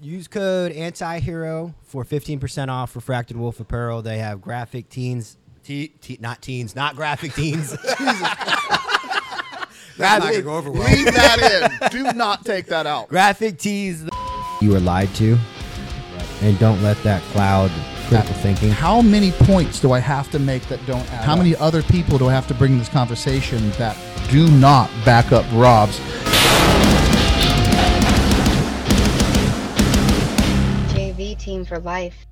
use code antihero for 15% off refracted wolf apparel they have graphic teens te- te- not teens not graphic teens That's not gonna go over well. Leave that in. Do not take that out. graphic tees you were lied to and don't let that cloud critical thinking How many points do I have to make that don't add How up? many other people do I have to bring in this conversation that do not back up Rob's? For Life.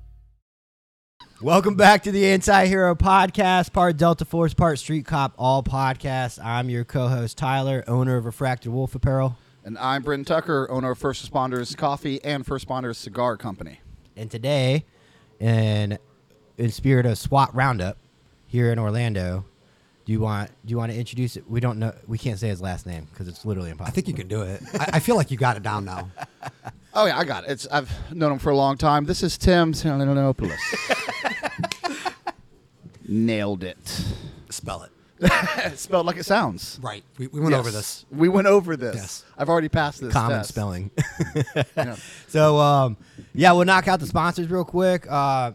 Welcome back to the Anti-Hero Podcast, part Delta Force, part Street Cop, all podcasts. I'm your co-host Tyler, owner of Refracted Wolf Apparel, And I'm Brenton Tucker, owner of First Responders Coffee and First Responders Cigar Company. and today, in in spirit of SWAT Roundup here in Orlando, do you want do you want to introduce it? We don't know. We can't say his last name because it's literally impossible. I think you can do it. I, I feel like you got it down now. Oh yeah, I got it. It's I've known him for a long time. This is Tim Salinopoulos. Nailed it. Spell it. It's spelled like it sounds. Right. We, we went Yes. over this. We went over this. Yes. I've already passed this. common test. spelling. Yeah. So um, yeah, we'll knock out the sponsors real quick. Uh,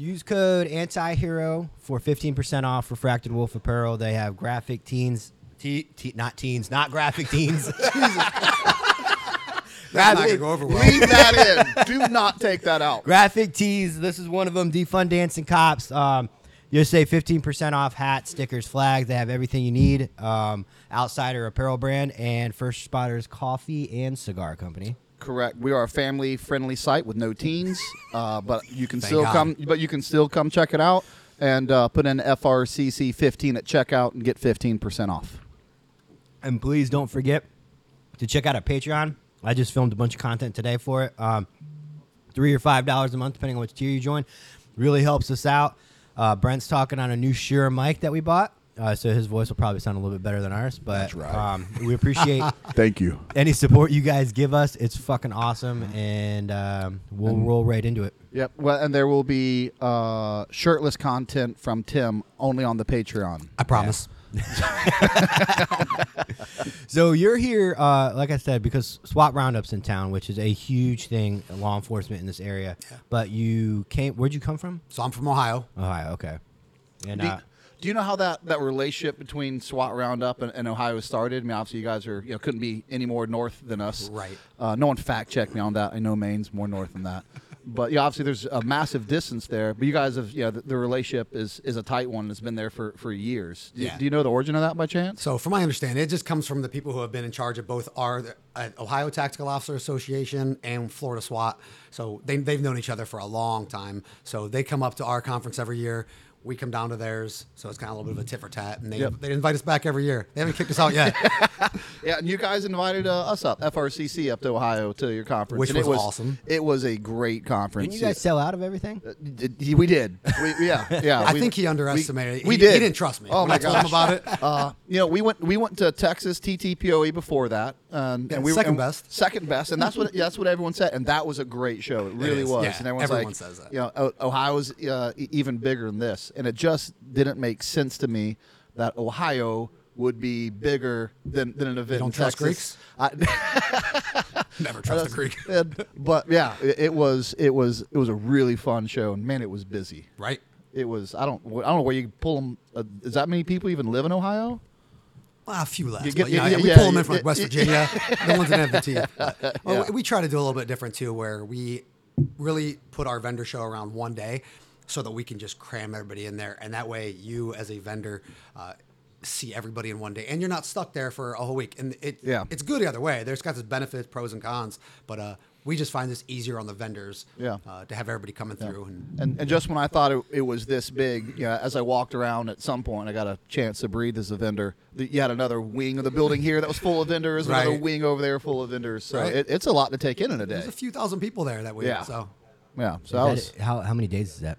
use code antihero for 15% off refracted wolf apparel they have graphic teens te- te- not teens not graphic teens That's not gonna go over well. Leave that in. Do not take that out. graphic tees this is one of them defund dancing cops um, you say 15% off hats stickers flags they have everything you need um, outsider apparel brand and first spotters coffee and cigar company Correct. We are a family-friendly site with no teens, uh, but you can Thank still God. come. But you can still come check it out and uh, put in FRCC 15 at checkout and get 15% off. And please don't forget to check out our Patreon. I just filmed a bunch of content today for it. Um, three or five dollars a month, depending on which tier you join, really helps us out. Uh, Brent's talking on a new Shure mic that we bought, uh, so his voice will probably sound a little bit better than ours. But That's right. um, we appreciate Thank you. any support you guys give us. It's fucking awesome, and um, we'll roll right into it. Yep. Well, and there will be uh, shirtless content from Tim only on the Patreon. I promise. So you're here, uh, like I said, because SWAT roundups in town, which is a huge thing, law enforcement in this area. But you came. Where'd you come from? So I'm from Ohio. Ohio. Okay. And Do, uh, do you know how that, that relationship between SWAT Roundup and, and Ohio started? I mean, obviously, you guys are you know couldn't be any more north than us. Right. Uh, no one fact checked me on that. I know Maine's more north than that. But yeah, obviously there's a massive distance there. But you guys have, yeah, the, the relationship is, is a tight one. It's been there for, for years. Do, Yeah. do you know the origin of that by chance? So, from my understanding, it just comes from the people who have been in charge of both our uh, Ohio Tactical Officer Association and Florida SWAT. So, they, they've known each other for a long time. So, they come up to our conference every year. We come down to theirs. So, it's kind of a little bit of a tit for tat. And they, Yep. they invite us back every year. They haven't kicked us out yet. Yeah, and you guys invited uh, us up, FRCC, up to Ohio to your conference, Which and it was awesome. It was a great conference. didn't you guys sell out of everything? Uh, d- we did. We, yeah, yeah. I we- think he underestimated. We, we he, did. He didn't trust me. Oh when my I told gosh. him about it. Uh, you know, we went we went to Texas TTPOE E before that, and, Yeah, and we second and best. second best, and that's what that's what everyone said, and that was a great show. It really is. was, Yeah, and everyone's everyone like, says that. You know, O- Ohio's uh, even bigger than this, and it just didn't make sense to me that Ohio would be bigger than, than an event don't in trust Texas. I, Never trust a Greek. and- but yeah, it, it was it was it was a really fun show, and man, it was busy. Right? It was I don't I don't know where you pull them. Uh, is that many people even live in Ohio? Well, a few less. You but, get- you know, yeah, we yeah, pull them yeah, in from like yeah, West yeah. Virginia, the ones that have the teeth. But, well, Yeah. we, we try to do a little bit different too, where we really put our vendor show around one day, so that we can just cram everybody in there, and that way you as a vendor. Uh, see everybody in one day and you're not stuck there for a whole week and it Yeah. it's good the other way there's got its benefits pros and cons but uh we just find this easier on the vendors Yeah. uh, to have everybody coming through and And, and just when I thought it, it was this big, you know, as I walked around at some point, I got a chance to breathe as a vendor. You had another wing of the building here that was full of vendors, another wing over there full of vendors. So Right. it, it's a lot to take in in a day. there's a few thousand people there that week Yeah. so Yeah. So that was, how how many days is that?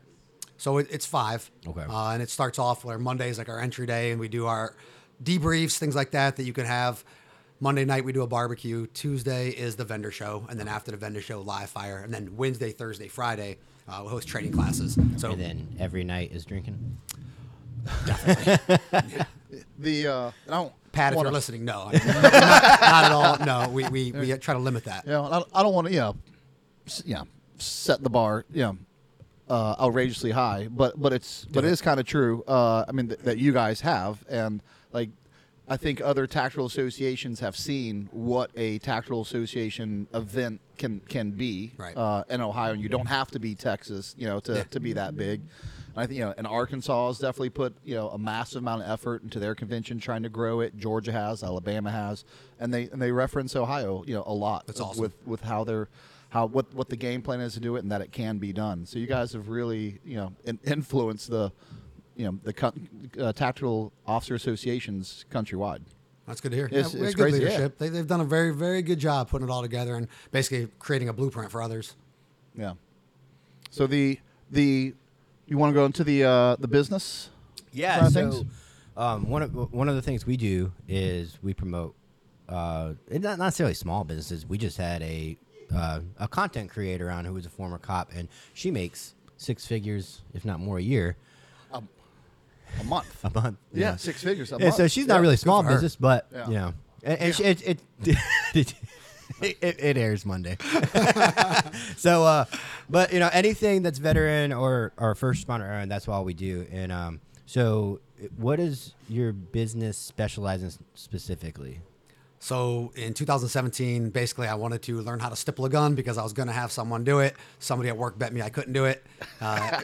So it, it's five. Okay. Uh, and it starts off where Monday is like our entry day, and we do our debriefs, things like that that you can have. Monday night we do a barbecue. Tuesday is the vendor show, and then after the vendor show, live fire, and then Wednesday, Thursday, Friday uh, we host training classes. So And then every night is drinking. the uh, I don't Pat, if wanna- you're listening, no, I mean, not, not at all. No, we, we, we try to limit that. You know, I, I don't want to, you know, s- you know, set the bar, you know, uh, outrageously high, but but it's but it is kind of true. Uh, I mean th- that you guys have, and like I think other tactical associations have seen what a tactical association event can can be Right. uh, in Ohio, and you don't have to be Texas, you know, to, to be that big. And I think you know, and Arkansas has definitely put you know a massive amount of effort into their convention, trying to grow it. Georgia has, Alabama has, and they and they reference Ohio, you know, a lot That's awesome. with with how they're how what what the game plan is to do it and that it can be done. So you guys have really you know in, influenced the you know the co- uh, tactical officer associations countrywide. That's good to hear. It's- yeah, it's had good crazy, leadership. They, they've done a very, very good job putting it all together and basically creating a blueprint for others. Yeah. So the the you want to go into the uh, the business? Yeah. So, things? um, one of one of the things we do is we promote, uh, not not necessarily small businesses. We just had a uh, a content creator on who was a former cop, and she makes six figures, if not more, a year, A a month. a month. Yeah, know. six figures. A Yeah, month. so she's not Yeah. really small business, but Yeah. you know, and, and she- it, it, it, it airs Monday. so, uh, but you know, anything that's veteran or or first responder, uh, that's all we do. And um, so, what is your business specializing specifically? So in 2017, basically, I wanted to learn how to stipple a gun because I was going to have someone do it. Somebody at work bet me I couldn't do it. Uh,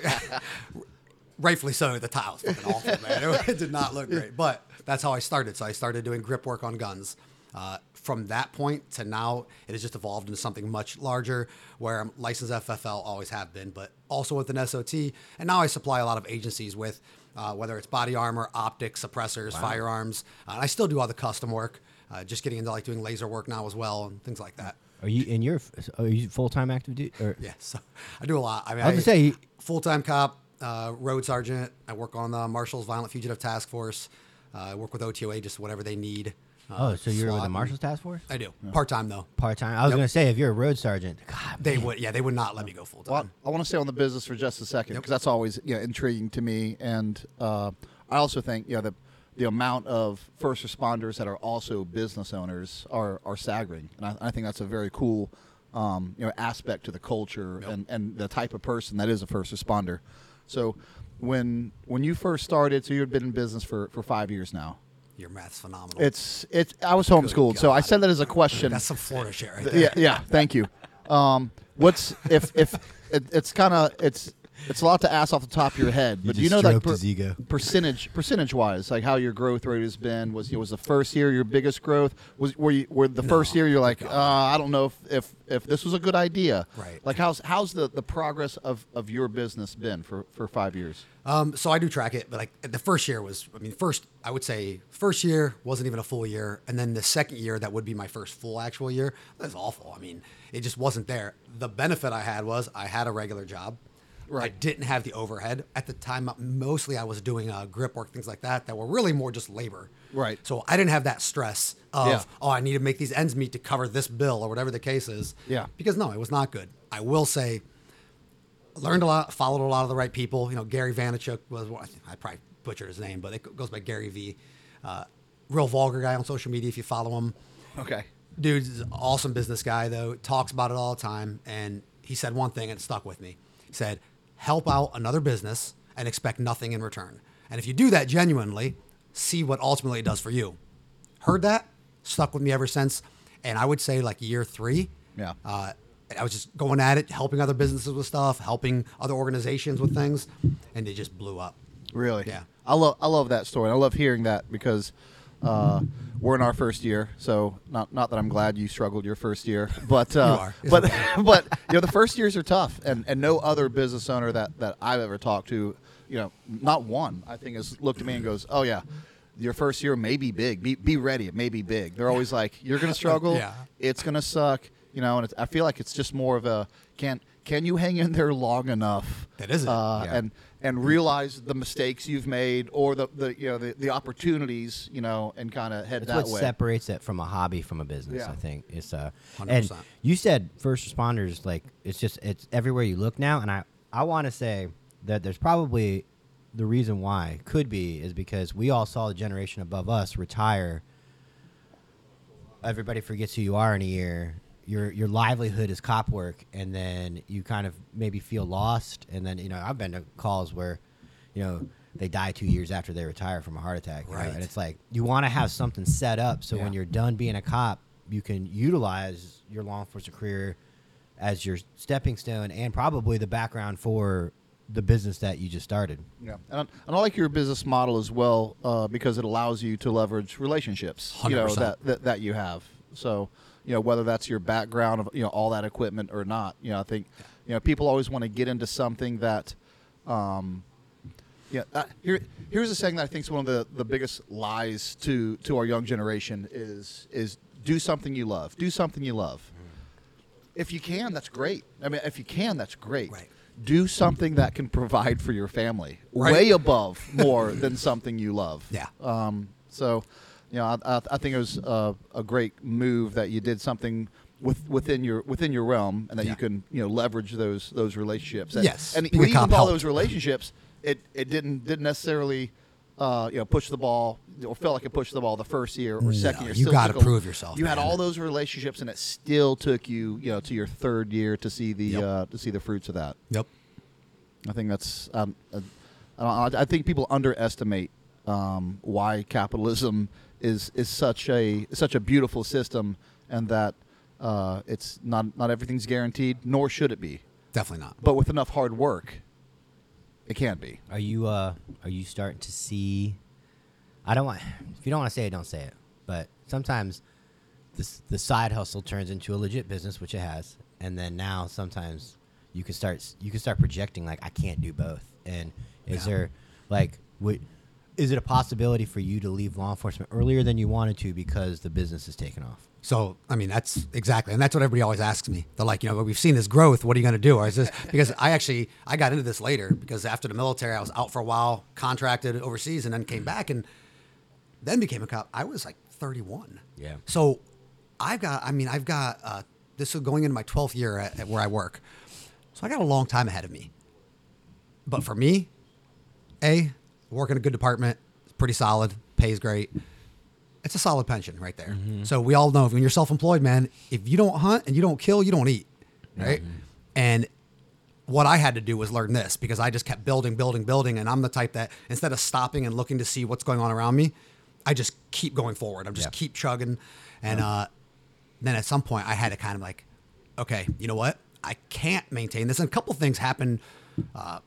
rightfully so. The tile was fucking awful, man. It did not look great. But that's how I started. So I started doing grip work on guns. Uh, from that point to now, it has just evolved into something much larger where I'm licensed FFL, always have been, but also with an SOT. And now I supply a lot of agencies with uh, whether it's body armor, optics, suppressors, firearms. Uh, I still do all the custom work, uh, just getting into like doing laser work now as well and things like that. Are you in your are you full time active duty? Or Yeah, so I do a lot. I mean, I was gonna say- full time cop, uh, road sergeant. I work on the Marshals Violent Fugitive Task Force. Uh, I work with OTOA, just whatever they need. Uh, oh, so you're with the and- Marshals Task Force? I do part time though. Part time. I was Yep. gonna say if you're a road sergeant, God, They man. would, yeah, they would not let me go full time. Well, I want to stay on the business for just a second Yep. because that's always you know, intriguing to me, and uh, I also think you know the the amount of first responders that are also business owners are are staggering, and I, I think that's a very cool um, you know aspect to the culture Yep. and, and the type of person that is a first responder. So when when you first started, so you've been in business for, for five years now. Your math's phenomenal. It's it's I was homeschooled, so I said that as a question. That's some Florida shit right there. yeah, yeah. Thank you. Um, what's if if it, it's kind of it's it's a lot to ask off the top of your head, but do you know like his ego. percentage percentage wise, like how your growth rate has been? Was was the first year your biggest growth? Was were you were the first year you're like, uh, I don't know if, if if this was a good idea. Right. Like how's how's the, the progress of, of your business been for, for five years? Um, so I do track it, but like the first year was, I mean, first I would say first year wasn't even a full year, and then the second year that would be my first full actual year. That's awful. I mean, it just wasn't there. The benefit I had was I had a regular job. I didn't have the overhead at the time. Mostly I was doing uh, grip work, things like that, that were really more just labor. Right. So I didn't have that stress of Yeah. oh I need to make these ends meet to cover this bill or whatever the case is. Yeah. Because no, it was not good. I will say learned a lot, followed a lot of the right people. You know, Gary Vaynerchuk was I probably butchered his name, but it goes by Gary V. Uh, real vulgar guy on social media if you follow him. Okay. Dude's an awesome business guy though. Talks about it all the time, and he said one thing and it stuck with me. He said, "Help out another business and expect nothing in return. And if you do that genuinely, see what ultimately it does for you." Heard that, stuck with me ever since. And I would say like year three, Yeah. uh, I was just going at it, helping other businesses with stuff, helping other organizations with things, and it just blew up. Really? Yeah. I love I love that story. I love hearing that because uh, we're in our first year. So not not that I'm glad you struggled your first year, but uh, are. But but you know the first years are tough, and and no other business owner that that I've ever talked to, you know, not one I think has looked at me and goes, oh yeah. Your first year may be big. Be, be ready. It may be big. They're always like, "You're gonna struggle. Yeah. It's gonna suck." You know, and it's, I feel like it's just more of a can can you hang in there long enough? That is it. Uh, Yeah. And and realize the mistakes you've made or the, the you know the, the opportunities you know and kind of head That's that what way. separates it from a hobby from a business. Yeah. I think it's uh, 100%. and you said first responders like it's just it's everywhere you look now, and I I want to say that there's probably the reason why could be is because we all saw the generation above us retire everybody forgets who you are in a year. Your your livelihood is cop work, and then you kind of maybe feel lost. And then you know, I've been to calls where, you know, they die two years after they retire from a heart attack. know, Right. and it's like you want to have something set up so when you're done being a cop, you can utilize your law enforcement career as your stepping stone and probably the background for the business that you just started. Yeah, and I, and I like your business model as well uh, because it allows you to leverage relationships, you know that, that that you have. So, you know whether that's your background of you know all that equipment or not. You know, I think you know people always want to get into something that. Um, yeah, uh, here here's a saying that I think is one of the, the biggest lies to to our young generation is is do something you love. Do something you love. If you can, that's great. I mean, if you can, that's great. Right. Do something that can provide for your family, Right. way above more than something you love. Yeah. Um, so, you know, I, I, think it was a, a great move that you did something with, within your within your realm, and that Yeah. you can you know leverage those those relationships. And, Yes, and even all helped. those relationships, it, it didn't didn't necessarily. Uh, you know, push the ball or felt like it pushed the ball the first year or second No, year. you Still gotta prove yourself, You had all those relationships, and it still took you, you know, to your third year to see the Yep. uh, to see the fruits of that. Yep. I think that's. Um, uh, I, I think people underestimate um, why capitalism is is such a such a beautiful system, and that uh, it's not not everything's guaranteed, nor should it be. Definitely not. But with enough hard work, it can be. Are you uh are you starting to see I don't want if you don't want to say it, don't say it. But sometimes this the side hustle turns into a legit business, which it has, and then now sometimes you can start you can start projecting like I can't do both. And is Yeah. there like would is it a possibility for you to leave law enforcement earlier than you wanted to because the business is taken off? So, I mean, that's exactly, and that's what everybody always asks me. They're like, you know, we've seen this growth. What are you going to do? Or is this because I actually I got into this later because after the military, I was out for a while, contracted overseas, and then came back and then became a cop. I was like 31. Yeah. So, I've got, I mean, I've got uh, this is going into my 12th year at, at where I work. So I got a long time ahead of me. But for me, a work in a good department, it's pretty solid, pays great. It's a solid pension right there. So we all know when you're self-employed, man, if you don't hunt and you don't kill, you don't eat, right? And what I had to do was learn this because I just kept building, building, building, and I'm the type that instead of stopping and looking to see what's going on around me, I just keep going forward. I'm just Yeah. keep chugging, and uh, then at some point I had to kind of like, okay, you know what? I can't maintain this. And a couple things happened. Uh,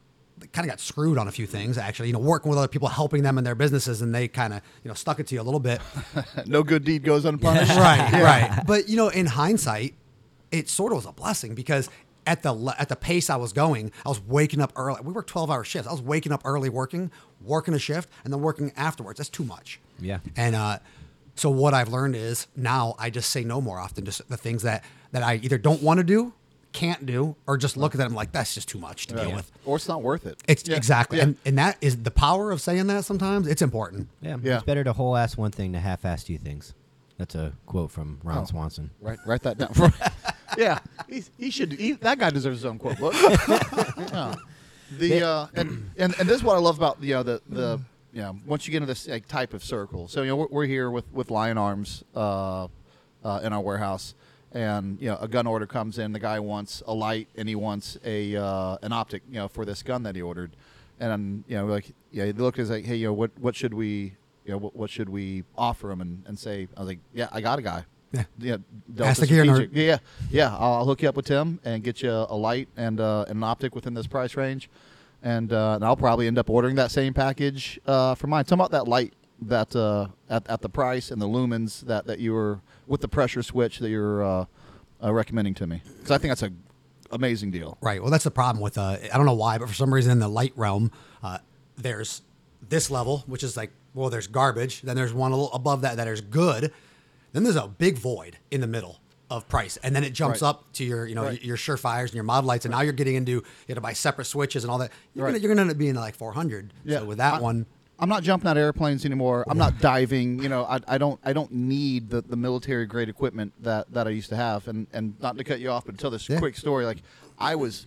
kind of got screwed on a few things actually. You know, working with other people, helping them in their businesses, and they kind of you know stuck it to you a little bit. no good deed goes unpunished. right, right. But you know, in hindsight, it sort of was a blessing because at the at the pace I was going, I was waking up early. We worked twelve hour shifts. I was waking up early, working, working a shift, and then working afterwards. That's too much. Yeah. And uh, so what I've learned is now I just say no more often. Just the things that that I either don't want to do, can't do, or just look at them like that's just too much to deal with. Or it's not worth it. It's Yeah. exactly, Yeah. and and that is the power of saying that. Sometimes it's important. Yeah, Yeah. it's better to whole ass one thing to half ass two things. That's a quote from Ron Oh. Swanson. Write, write that down. yeah, He's, he should. He, that guy deserves his own quote book. Yeah. The uh, and, and and this is what I love about you know the the you know once you get into this like, type of circle. So you know we're, we're here with with Lion Arms uh, uh, in our warehouse, and you know a gun order comes in. The guy wants a light and he wants a uh, an optic you know for this gun that he ordered, and you know like yeah they look as like hey you know what what should we you know what, what should we offer him and, and say I was like yeah I got a guy Yeah. yeah, Ask the gear nerd. Yeah, yeah. I'll, hook you up with Tim and get you a light and uh, an optic within this price range, and, uh, and I'll probably end up ordering that same package uh, for mine. Tell me about that light that uh, at, at the price and the lumens that, that you were with the pressure switch that you're uh, uh, recommending to me because I think that's a amazing deal. Right. Well, that's the problem with uh, I don't know why, but for some reason in the light realm, uh, there's this level, which is like, well, there's garbage. Then there's one a little above that that is good. Then there's a big void in the middle of price, and then it jumps Right. up to your, you know, Right. your surefires and your Modlites, and now you're getting into you have to buy separate switches and all that. You're Right. gonna you're gonna end up being like 400. So with that I- one, I'm not jumping out of airplanes anymore. I'm not diving. You know, I, I don't I don't need the, the military grade equipment that, that I used to have. And and not to cut you off, but to tell this Yeah. quick story. Like I was,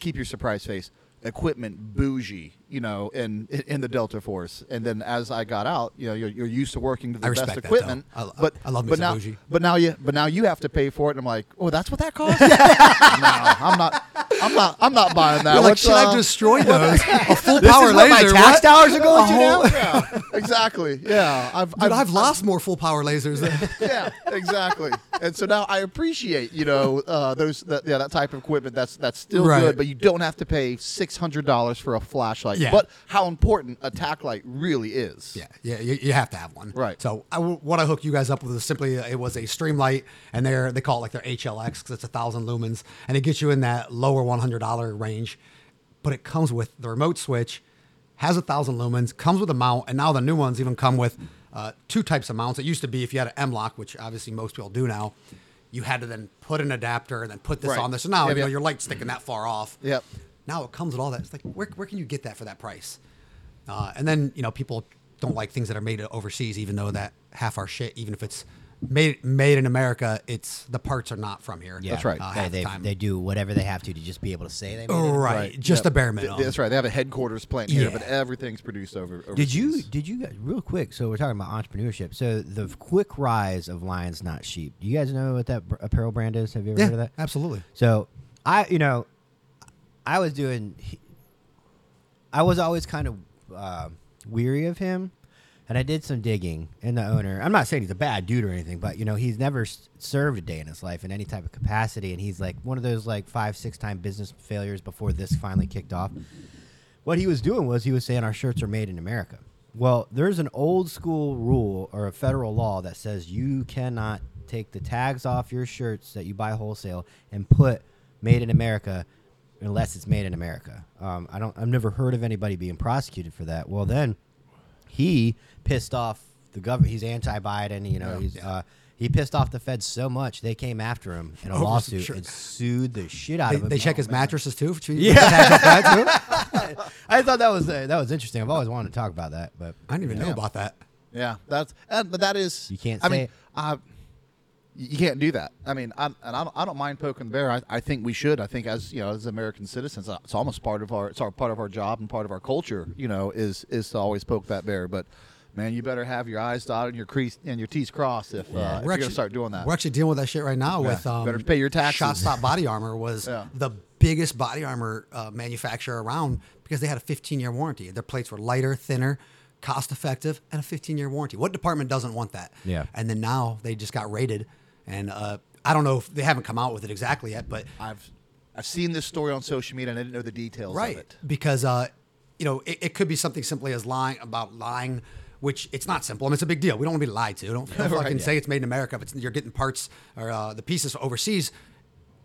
keep your surprise face. equipment bougie, you know, in in the Delta Force. And then as I got out, you know, you're, you're used to working to the I best that, equipment. though. I- but I love but now, bougie. but now you but now you have to pay for it. And I'm like, oh, that's what that costs. no, I'm not. I'm not. I'm not buying that. You're like, What's, should uh, I destroy those? A full This power is what my tax what? dollars are going to now. yeah, exactly. Yeah, I've Dude, I've lost more full power lasers. Than, yeah, exactly. And so now I appreciate, you know, uh, those that, yeah, that type of equipment. That's that's still Right. good, but you don't have to pay six hundred dollars for a flashlight. Yeah. But how important a tack light really is. yeah, yeah, you, you have to have one. Right. So I, what I hooked you guys up with was simply it was a Streamlight, and they're they call it like their HLX because it's a thousand lumens, and it gets you in that lower one hundred dollar range. But it comes with the remote switch, has a thousand lumens, comes with a mount, and now the new ones even come with uh, two types of mounts. It used to be if you had an M-LOK, which obviously most people do now. You had to then put an adapter and then put this Right. on there. So now Yep, you know yep. your light's sticking that far off. Yep. Now it comes with all that. It's like where, where can you get that for that price? Uh, and then you know people don't like things that are made overseas, even though that half our shit, even if it's made made in America, it's the parts are not from here. Yeah, That's right. Uh, They, the they, do whatever they have to to just be able to say they made Oh, it. right. Just Yep. the bare minimum. That's right. They have a headquarters plant here, Yeah. but everything's produced over. Overseas. Did you did you guys real quick? So we're talking about entrepreneurship. So the quick rise of Lions Not Sheep. Do you guys know what that apparel brand is? Have you ever Yeah, heard of that? absolutely. So I, you know, I was doing. I was always kind of uh, weary of him, and I did some digging. And the owner, I'm not saying he's a bad dude or anything, but you know, he's never s- served a day in his life in any type of capacity, and he's like one of those like five, six time business failures before this finally kicked off. What he was doing was he was saying our shirts are made in America. Well, there's an old school rule or a federal law that says you cannot take the tags off your shirts that you buy wholesale and put "Made in America" unless it's made in America. Um, I don't. I've never heard of anybody being prosecuted for that. Well, then he pissed off the government. He's anti-Biden. You know, Yeah. he's uh, he pissed off the feds so much they came after him in a Over some lawsuit shirt. and sued the shit out They, of him. they check Oh, his man. mattresses too. For Yeah. too. I thought that was uh, that was interesting. I've always wanted to talk about that, but I didn't even know about that. Yeah, that's and, but that is You can't I say mean, it. uh, you can't do that. I mean, I, and I don't, I don't mind poking the bear. I, I think we should. I think as you know, as American citizens, uh, it's almost part of our it's our part of our job and part of our culture. You know, is is to always poke that bear. But man, you better have your I's dotted and your crease and your T's crossed if, uh, if you're gonna start doing that. We're actually dealing with that shit right now Yeah. with um, Better pay your taxes. ShotStop Body Armor was Yeah. the biggest body armor uh, manufacturer around because they had a 15 year warranty. Their plates were lighter, thinner, cost effective, and a 15 year warranty. What department doesn't want that? Yeah. And then now they just got raided, and uh, I don't know if they haven't come out with it exactly yet, but I've I've seen this story on social media and I didn't know the details right of it. because uh, you know it, it could be something simply as lying about lying which it's not simple I mean, it's a big deal we don't want to be lied to don't, don't Right, fucking yeah. say it's made in america if it's, you're getting parts or uh, the pieces overseas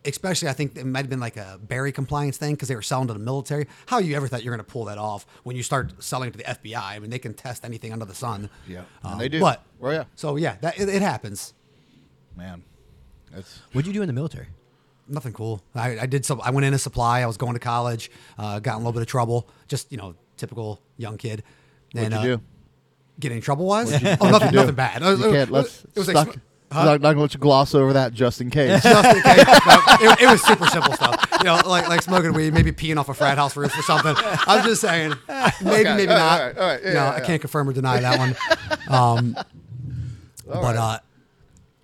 especially i think it might have been like a Berry compliance thing because they were selling to the military how you ever thought you're going to pull that off when you start selling to the fbi i mean they can test anything under the sun Yeah, Um, and they do. but Oh, yeah. so yeah that it, it happens Man, that's what'd you do in the military? Nothing cool. I, I did some. I went in a supply. I was going to college. Uh, got in a little bit of trouble. Just you know, typical young kid. what'd you uh, do? Get in trouble wise? Oh, what'd nothing, you do? nothing bad. It was, You can't. Let's was like stuck. sm- I'm not, not going to gloss over that just in case. just in case. No, it, it was super simple stuff. You know, like like smoking weed, maybe peeing off a frat house roof or something. I'm just saying, maybe, Okay, maybe all not. right, all right, yeah, no, yeah, I yeah. can't confirm or deny that one. Um, but right. uh,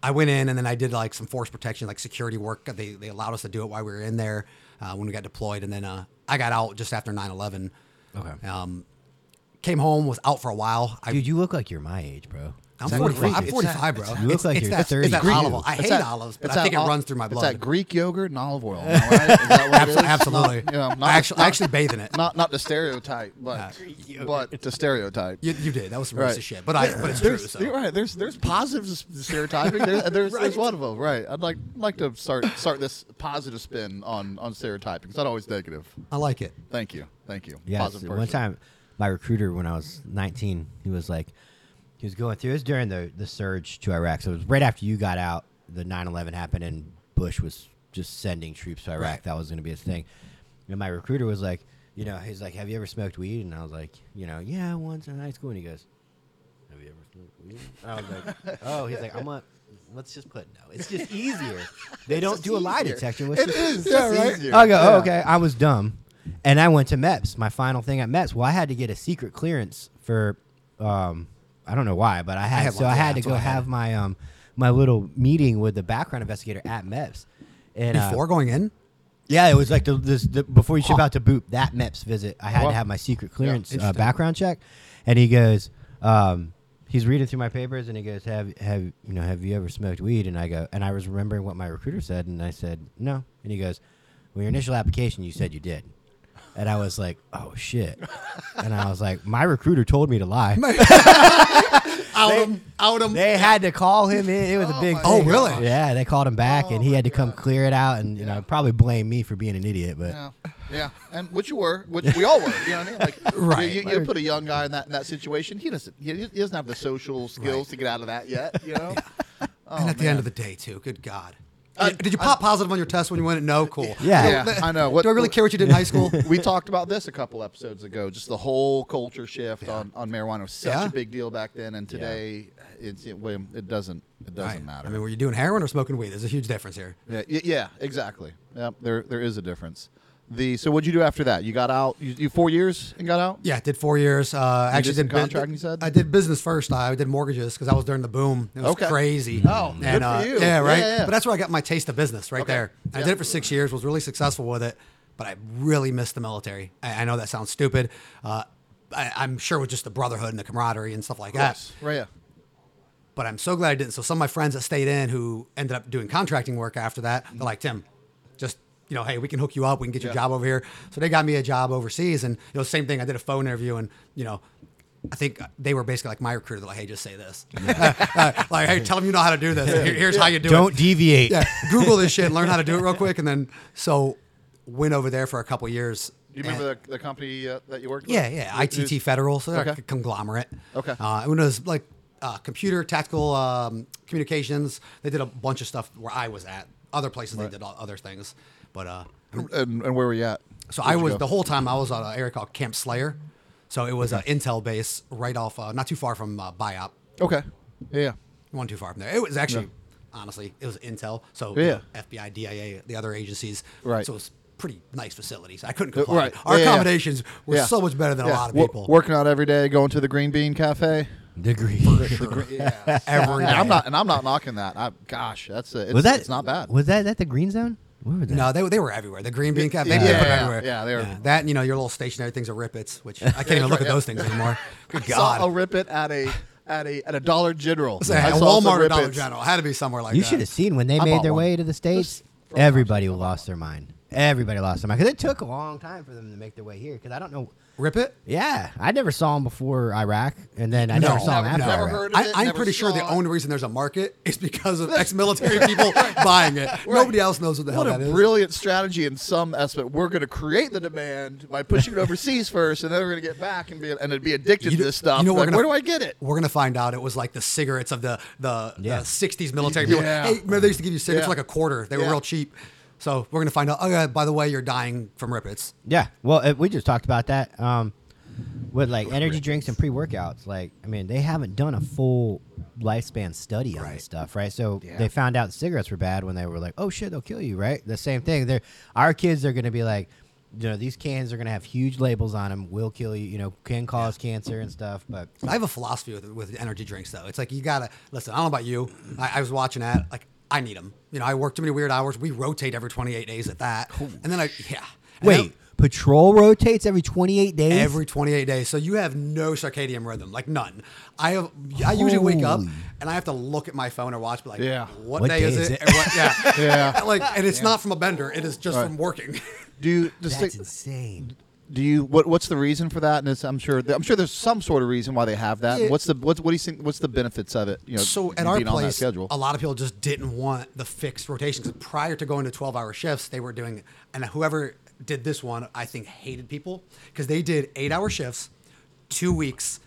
I went in and then I did like some force protection, like security work. They they allowed us to do it while we were in there uh, when we got deployed, and then uh, I got out just after 9/11. Okay. Um, came home, was out for a while. I, Dude, you look like you're my age, bro. I'm that 45. Greek? I'm It's 45, bro. You look It's- like it's you're that, 30. It's that Greek. olive oil. I It's hate that- olives, but I think that it runs through my blood. It's that Greek yogurt and olive oil. am right? Is that what it is? Abso- absolutely. Not, you know, not, I actually, I not- actually bathe in it. not not the stereotype, but but the stereotype. You, you did. That was some Right. racist shit, but I but it's true. There's, So. you're right. There's there's positives stereotyping. There's, there's, there's one of them. Right. I'd like like to start start this positive spin on on stereotyping. It's not always negative. I like it. Thank you. Thank you. Yeah, Positive one person. time, my recruiter when I was 19, he was like, he was going through. It was during the the surge to Iraq, so it was right after you got out. The 9/11 happened, and Bush was just sending troops to Iraq. Right. That was going to be his thing. And my recruiter was like, you know, he's like, "Have you ever smoked weed?" And I was like, you know, yeah, once in high school. And he goes, "Have you ever smoked weed?" And I was like, "Oh." He's like, "I'm a." Let's just put no. It's just easier. They don't do a lie easier. detector. Let's It just- is. Yeah, right. I go, oh, okay. I was dumb. and I went to MEPS, my final thing at MEPS. Well, I had to get a secret clearance for, um, I don't know why, but I had, had so I had to go I have my um my little meeting with the background investigator at MEPS. And uh, Before going in, yeah, it was like the, this, the before you ship Huh. out to boot that MEPS visit, I had to have my secret clearance uh, background check, and he goes, um, he's reading through my papers, and he goes, "Have have you know have you ever smoked weed?" And I go, and I was remembering what my recruiter said, and I said no, and he goes, "Well, your initial application, you said you did." And I was like, "Oh shit!" and I was like, "My recruiter told me to lie." out They- him, out him. They had to call him in. It was a oh big. my Oh, thing. really? Yeah, they called him back, and oh he Oh, had to my come clear it out, and you know probably blame me for being an idiot, but. Yeah, yeah, and which you were, which we all were. You know what I mean? Like, Right. You, you, you put a young guy in that in that situation. He doesn't. He, he doesn't have the social skills to get out of that yet. You know. Oh, and at the end of the day, too. Good God. I- did you pop positive on your test when you went? No, cool. Yeah. Yeah, I know. What- Do I really care what you did in high school? we talked about this a couple episodes ago. Just the whole culture shift on, on marijuana was such Yeah. a big deal back then, and today it's it, it doesn't it doesn't Right. matter. I mean, were you doing heroin or smoking weed? There's a huge difference here. yeah, yeah, exactly. Yeah, there there is a difference. The so what'd you do after that? You got out. You, you four years and got out. Yeah, did four years. Uh, actually, did did bu- contracting, you said? I did business first. I did mortgages because I was during the boom. It was Okay. crazy. Oh, good and, for uh, you. Yeah, right. Yeah, yeah. But that's where I got my taste of business right Okay. there. I did it for six years. Was really successful with it, but I really missed the military. I, I know that sounds stupid. Uh, I, I'm sure with just the brotherhood and the camaraderie and stuff like that. Yes. Right. Yeah. But I'm so glad I didn't. So some of my friends that stayed in who ended up doing contracting work after that, they're like, Tim, you know, hey, we can hook you up. We can get you a job over here. So they got me a job overseas, and you know, same thing. I did a phone interview, and you know. I think they were basically like my recruiter. They're like, "Hey, just say this. Uh, like, hey, tell them you know how to do this. Here- here's how you do it. Don't deviate. Yeah, Google this shit and learn how to do it real quick." And then so went over there for a couple years. Do you remember the, the company uh, that you worked with? Yeah, yeah. It ITT Federal, so they're Okay. like a conglomerate. Okay. Uh, it was like uh, computer, tactical um, communications. They did a bunch of stuff where I was at. Other places they did other things, but uh, And, and where were you at? so Where'd I was the whole time I was on an area called Camp Slayer. So it was an Intel base right off, uh, not too far from uh, BIAP. Okay. Yeah. yeah. One too far from there. It was actually, honestly, it was Intel. So Yeah. FBI, DIA, the other agencies. Right. So it was pretty nice facilities. I couldn't Uh, complain. right. Our Yeah, yeah, yeah. accommodations were Yeah. so much better than a lot of Wo- people. working out every day, going to the Green Bean Cafe. Degree. Yeah. Every And I'm not, and I'm not knocking that. I, gosh, that's a, it's, was that? it's not bad. Was that that the green zone? Where was that? No, they, they were everywhere. The green bean cafe, they Yeah, did put yeah, everywhere. yeah, they were- That and you know your little stationary things are Rip-Its, which I can't even look at those things anymore. Good I God. Saw a God! rip it at a at a at a Dollar General. Say, I a saw Walmart or Dollar Rip-Its. General had to be somewhere like you that. You should have seen when they I made their one. way to the states. for Everybody lost their mind. Everybody lost their mind because it took a long time for them to make their way here. Because I don't know. Rip it. Yeah, I never saw them before Iraq, and then I No, never saw them never- after never Iraq. heard of I, it, I'm never pretty sure the saw it. only reason there's a market is because of ex-military people buying it. Nobody else knows what the What hell a that is. brilliant strategy in some aspect. We're going to create the demand by pushing it overseas first, and then we're going to get back and be and it'd be addicted You to know- this stuff. you know, we're Like, gonna- where do I get it? We're gonna find out it was like the cigarettes of the the, Yeah. the '60s military people. Yeah. Hey, remember they used to give you cigarettes Yeah. for like a quarter? They were Yeah. real cheap. So we're gonna find out. Oh yeah, by the way, you're dying from Rip-Its. Yeah, well, uh, we just talked about that um, with like energy drinks and pre workouts. Like, I mean, they haven't done a full lifespan study on Right. this stuff, right? So Yeah. they found out cigarettes were bad when they were like, "Oh shit, they'll kill you," right? The same thing. They're our kids are going to be like, you know, these cans are going to have huge labels on them, will kill you, you know, can cause cancer and stuff. But I have a philosophy with with energy drinks though. It's like you gotta listen. I don't know about you. I, I was watching that. Like I need them. You know, I work too many weird hours. We rotate every 28 days at that. And then I yeah. And wait, then patrol rotates every 28 days. every 28 days. So you have no circadian rhythm, like none. I have. I usually wake up and I have to look at my phone or watch. Be like, Yeah. what, What day, day is is it? it? Or what- yeah, Yeah. Like, and it's not from a bender. It is just Right. from working. Do you just That's think, insane. Do you what what's the reason for that? And it's, I'm sure I'm sure there's some sort of reason why they have that. Yeah. What's the what's what do you think? What's the benefits of it? You know, so at our place, schedule. a lot of people just didn't want the fixed rotation because prior to going to 12 hour shifts, they were doing, and whoever did this one, I think hated people because they did eight hour shifts, two weeks,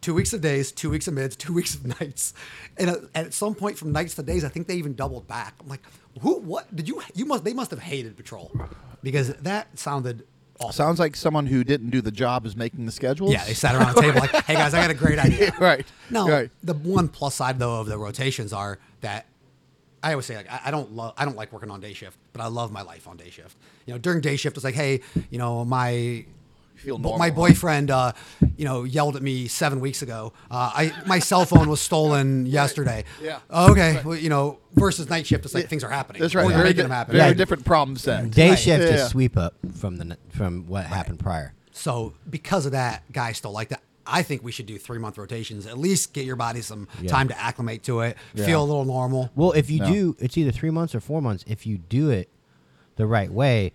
two weeks of days, two weeks of mids, two weeks of nights. And at, at some point from nights to days, I think they even doubled back. I'm like, who, what did you, you must, they must have hated patrol because that sounded awful. Sounds like someone who didn't do the job is making the schedules. Yeah, they sat around the table like, "Hey guys, I got a great idea." right. No, Right. the one plus side though of the rotations are that I always say like I, I don't love I don't like working on day shift, but I love my life on day shift. You know, during day shift, it's like, hey, you know, my feel But normal. my boyfriend, uh, you know, yelled at me seven weeks ago. Uh, I my cell phone was stolen yesterday. Yeah. Okay. Well, you know, versus night shift, it's like things are happening. That's right. Or you're Very, making di- them happen. very Yeah. different problem set. Day Right. shift Yeah. is sweep up from the from what happened prior. So because of that, guys still like that. I think we should do three month rotations. At least get your body some Yeah. time to acclimate to it, Yeah. feel a little normal. Well, if you No. do, it's either three months or four months. If you do it the right way,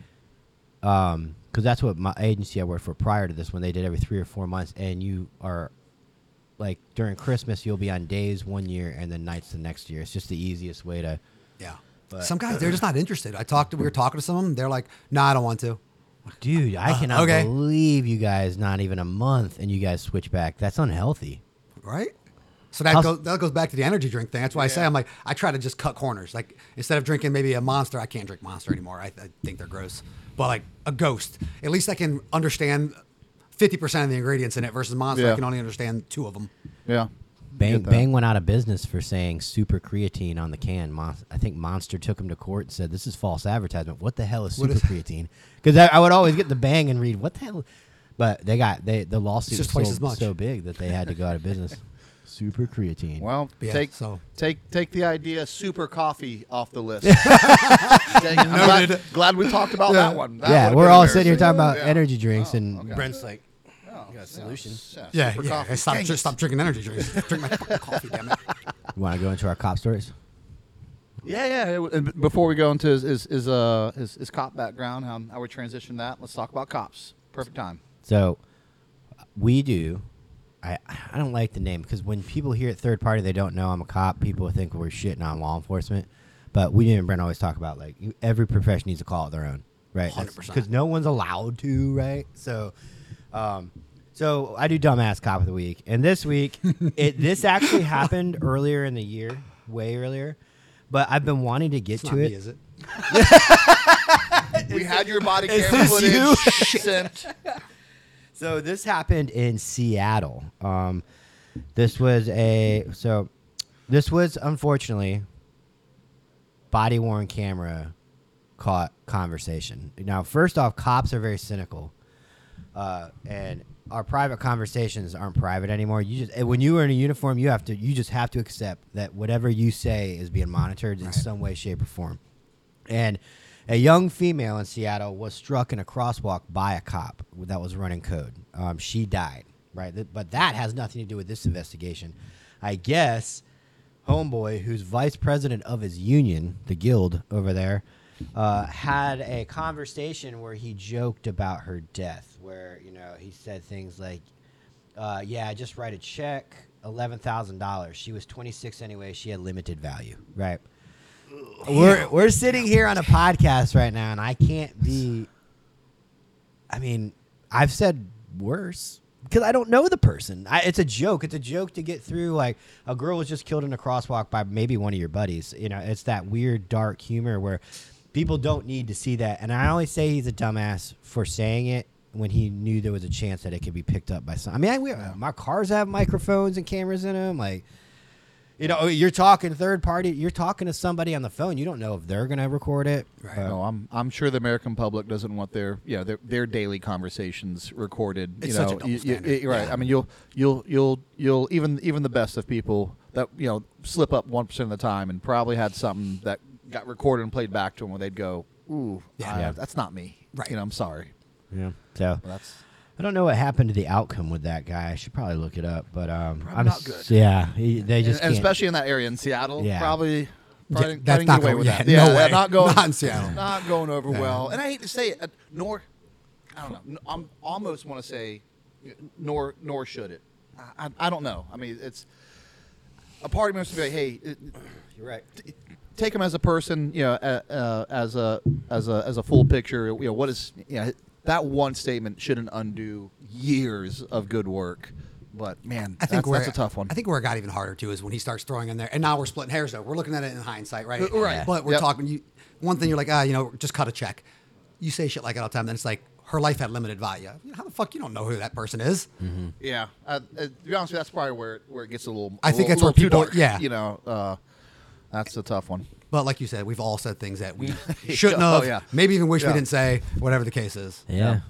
um, because that's what my agency I worked for prior to this, when they did every three or four months, and you are like during Christmas, you'll be on days one year and then nights the next year. It's just the easiest way to. Yeah. But- some guys they're just not interested. I talked to we were talking to some of them. They're like, "No, nah, I don't want to." Dude, I Uh, cannot okay. believe you guys not even a month and you guys switch back. That's unhealthy. right? So that How's- goes that goes back to the energy drink thing. That's why I say I'm like I try to just cut corners. Like instead of drinking maybe a monster, I can't drink monster anymore. I, I think they're gross. But like a ghost, at least I can understand fifty percent of the ingredients in it versus monster. Yeah. I can only understand two of them. Yeah. Bang, Bang went out of business for saying super creatine on the can. Mon- I think Monster took him to court and said, "This is false advertisement. What the hell is super is- creatine?" Because I, I would always get the Bang and read, "What the hell?" But they got they the lawsuit just was twice so, as much. so big that they had to go out of business. super creatine. Well, Yeah, take so- take take the idea super coffee off the list. I'm glad, glad we talked about Yeah. that one. That yeah, we're all sitting here talking about Yeah. energy drinks, Oh, and okay. Brent's like, Oh, got a solution. Yeah, super yeah. coffee. Stop, Dang stop drinking energy drinks. Drink my fucking coffee, damn it. "You want to go into our cop stories?" Yeah, yeah. and before we go into his his his, uh, his, his cop background, how, how we transition that, let's talk about cops. Perfect time. So we do. I I don't like the name because when people hear it third party, they don't know I'm a cop. People think we're shitting on law enforcement. But we and Brent always talk about like you, every profession needs to call it their own, right? 100%. Because no one's allowed to, right? So, um, so I do dumbass cop of the week, and this week, it this actually happened earlier in the year, way earlier. But I've been wanting to get It's to not me, it. is it? We had your body Is camera this you? footage sent. So this happened in Seattle. Um, this was a so this was unfortunately body worn camera caught conversation. Now, first off, cops are very cynical, uh, and our private conversations aren't private anymore. You just when you are in a uniform, you have to you just have to accept that whatever you say is being monitored in Right. some way, shape, or form. And a young female in Seattle was struck in a crosswalk by a cop that was running code. Um, she died, right? But that has nothing to do with this investigation. I guess Homeboy, who's vice president of his union, the guild over there, uh, had a conversation where he joked about her death, where, you know, he said things like, uh, yeah, I just write a check, $11,000. She was 26 anyway. She had limited value, right? We're we're sitting here on a podcast right now, and I can't be. I mean, I've said worse because I don't know the person. I, it's a joke. It's a joke to get through. Like a girl was just killed in a crosswalk by maybe one of your buddies. You know, it's that weird dark humor where people don't need to see that. And I only say he's a dumbass for saying it when he knew there was a chance that it could be picked up by some. I mean, I, we, my cars have microphones and cameras in them. Like, you know, you're talking third party. You're talking to somebody on the phone. You don't know if they're gonna record it. Right. No, I'm I'm sure the American public doesn't want their yeah their their daily conversations recorded. It's you know, such a double You- you- standard. right. Yeah. I mean, you'll you'll you'll you'll even even the best of people that you know slip up one percent of the time and probably had something that got recorded and played back to them where they'd go, "Ooh, Yeah. Yeah. that's not me." Right. You know, I'm sorry. yeah. So that's I don't know what happened to the outcome with that guy. I should probably look it up. But um, Probably I'm not good. Yeah, he, they just and can't- especially in that area in Seattle, Yeah. probably. Probably Yeah, that's not going- with yeah, that. no yeah, way. not going. Not in Seattle. Not going over Yeah. well. And I hate to say it, uh, nor I don't know. I'm almost want to say, nor nor should it. I, I, I don't know. I mean, it's a part of me wants to be like, hey, it, You're right. take him as a person, you know, uh, uh, as a as a as a full picture. You know, what is you know, that one statement shouldn't undo years of good work. But man, I think that's, where that's a tough one. I think where it got even harder too is when he starts throwing in there, and now we're splitting hairs though. We're looking at it in hindsight, right? Uh, right. But we're Yep. talking. You, one thing you're like, ah, you know, just cut a check. You say shit like that all the time, then it's like her life had limited value. How the fuck you don't know who that person is? Yeah, uh, uh, to be honest, with you, that's probably where it, where it gets a little. I a think little- that's where people- dark, yeah. you know. Uh, That's a tough one. But like you said, we've all said things that we shouldn't have. Oh, yeah. Maybe even wish Yeah. we didn't say. Whatever the case is. Yeah.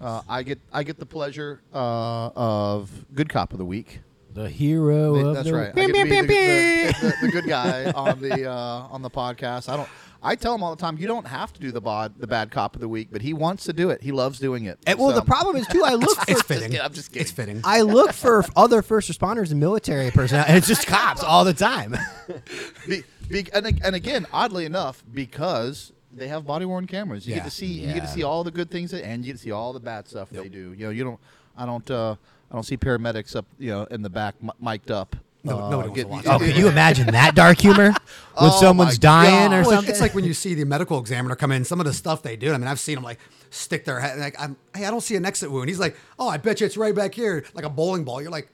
Uh, I get I get the pleasure uh, of good cop of the week. The hero of That's the right. I get to be the, the, the, the good guy on the uh, on the podcast. I don't. I tell him all the time, you don't have to do the bod, the bad cop of the week, but he wants to do it. He loves doing it. And, well, So- the problem is too. I look for It's fitting. I'm just kidding. It's fitting. I look for other first responders and military personnel, and it's just cops all the time. Be, be, and, and again, oddly enough, because they have body worn cameras, you Yeah. get to see you get to see all the good things that, and you get to see all the bad stuff they do. You know, you don't. I don't. Uh, I don't see paramedics up, you know, in the back, m- mic'd up. No- uh, nobody wants to watch Oh, can you imagine that dark humor when Oh, someone's dying God. or it's- something? It's like when you see the medical examiner come in. Some of the stuff they do. I mean, I've seen them like stick their head. Like, I'm, hey, I don't see an exit wound. He's like, oh, I bet you it's right back here, like a bowling ball. You're like,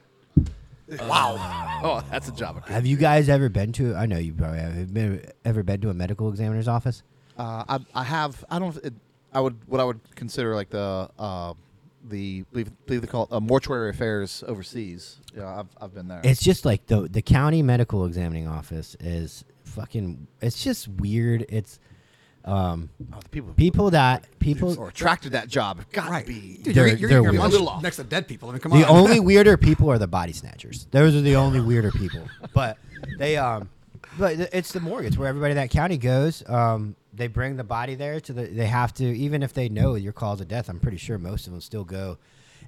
wow. Oh, that's a job. have you guys ever been to? I know you probably have. Have you been, ever been to a medical examiner's office? Uh, I, I have. I don't. It, I would. What I would consider like the uh, the believe believe they call it uh, mortuary affairs overseas. Yeah, I've I've been there. It's just like the the county medical examining office is fucking. It's just weird. It's um oh, the people people that people. or attracted that job. Got Right. to be. Dude, They're- you're, you're they're getting weird. A little off. next to dead people. I mean, come The on. only weirder people are the body snatchers. Those are the only weirder people. But they um, but it's the morgue. It's where everybody in that county goes. Um, they bring the body there to the. They have to even if they know your cause of death. I'm pretty sure most of them still go.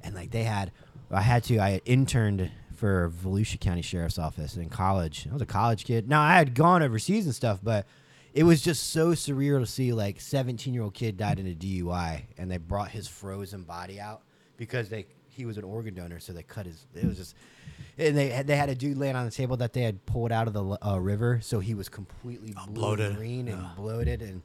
And like they had, I had to. I had interned for Volusia County Sheriff's Office in college. I was a college kid. Now I had gone overseas and stuff, but. It was just so surreal to see like 17 year old kid died in a DUI and they brought his frozen body out because they he was an organ donor so they cut his it was just and they had, they had a dude laying on the table that they had pulled out of the uh, river so he was completely blue bloated. and green and bloated and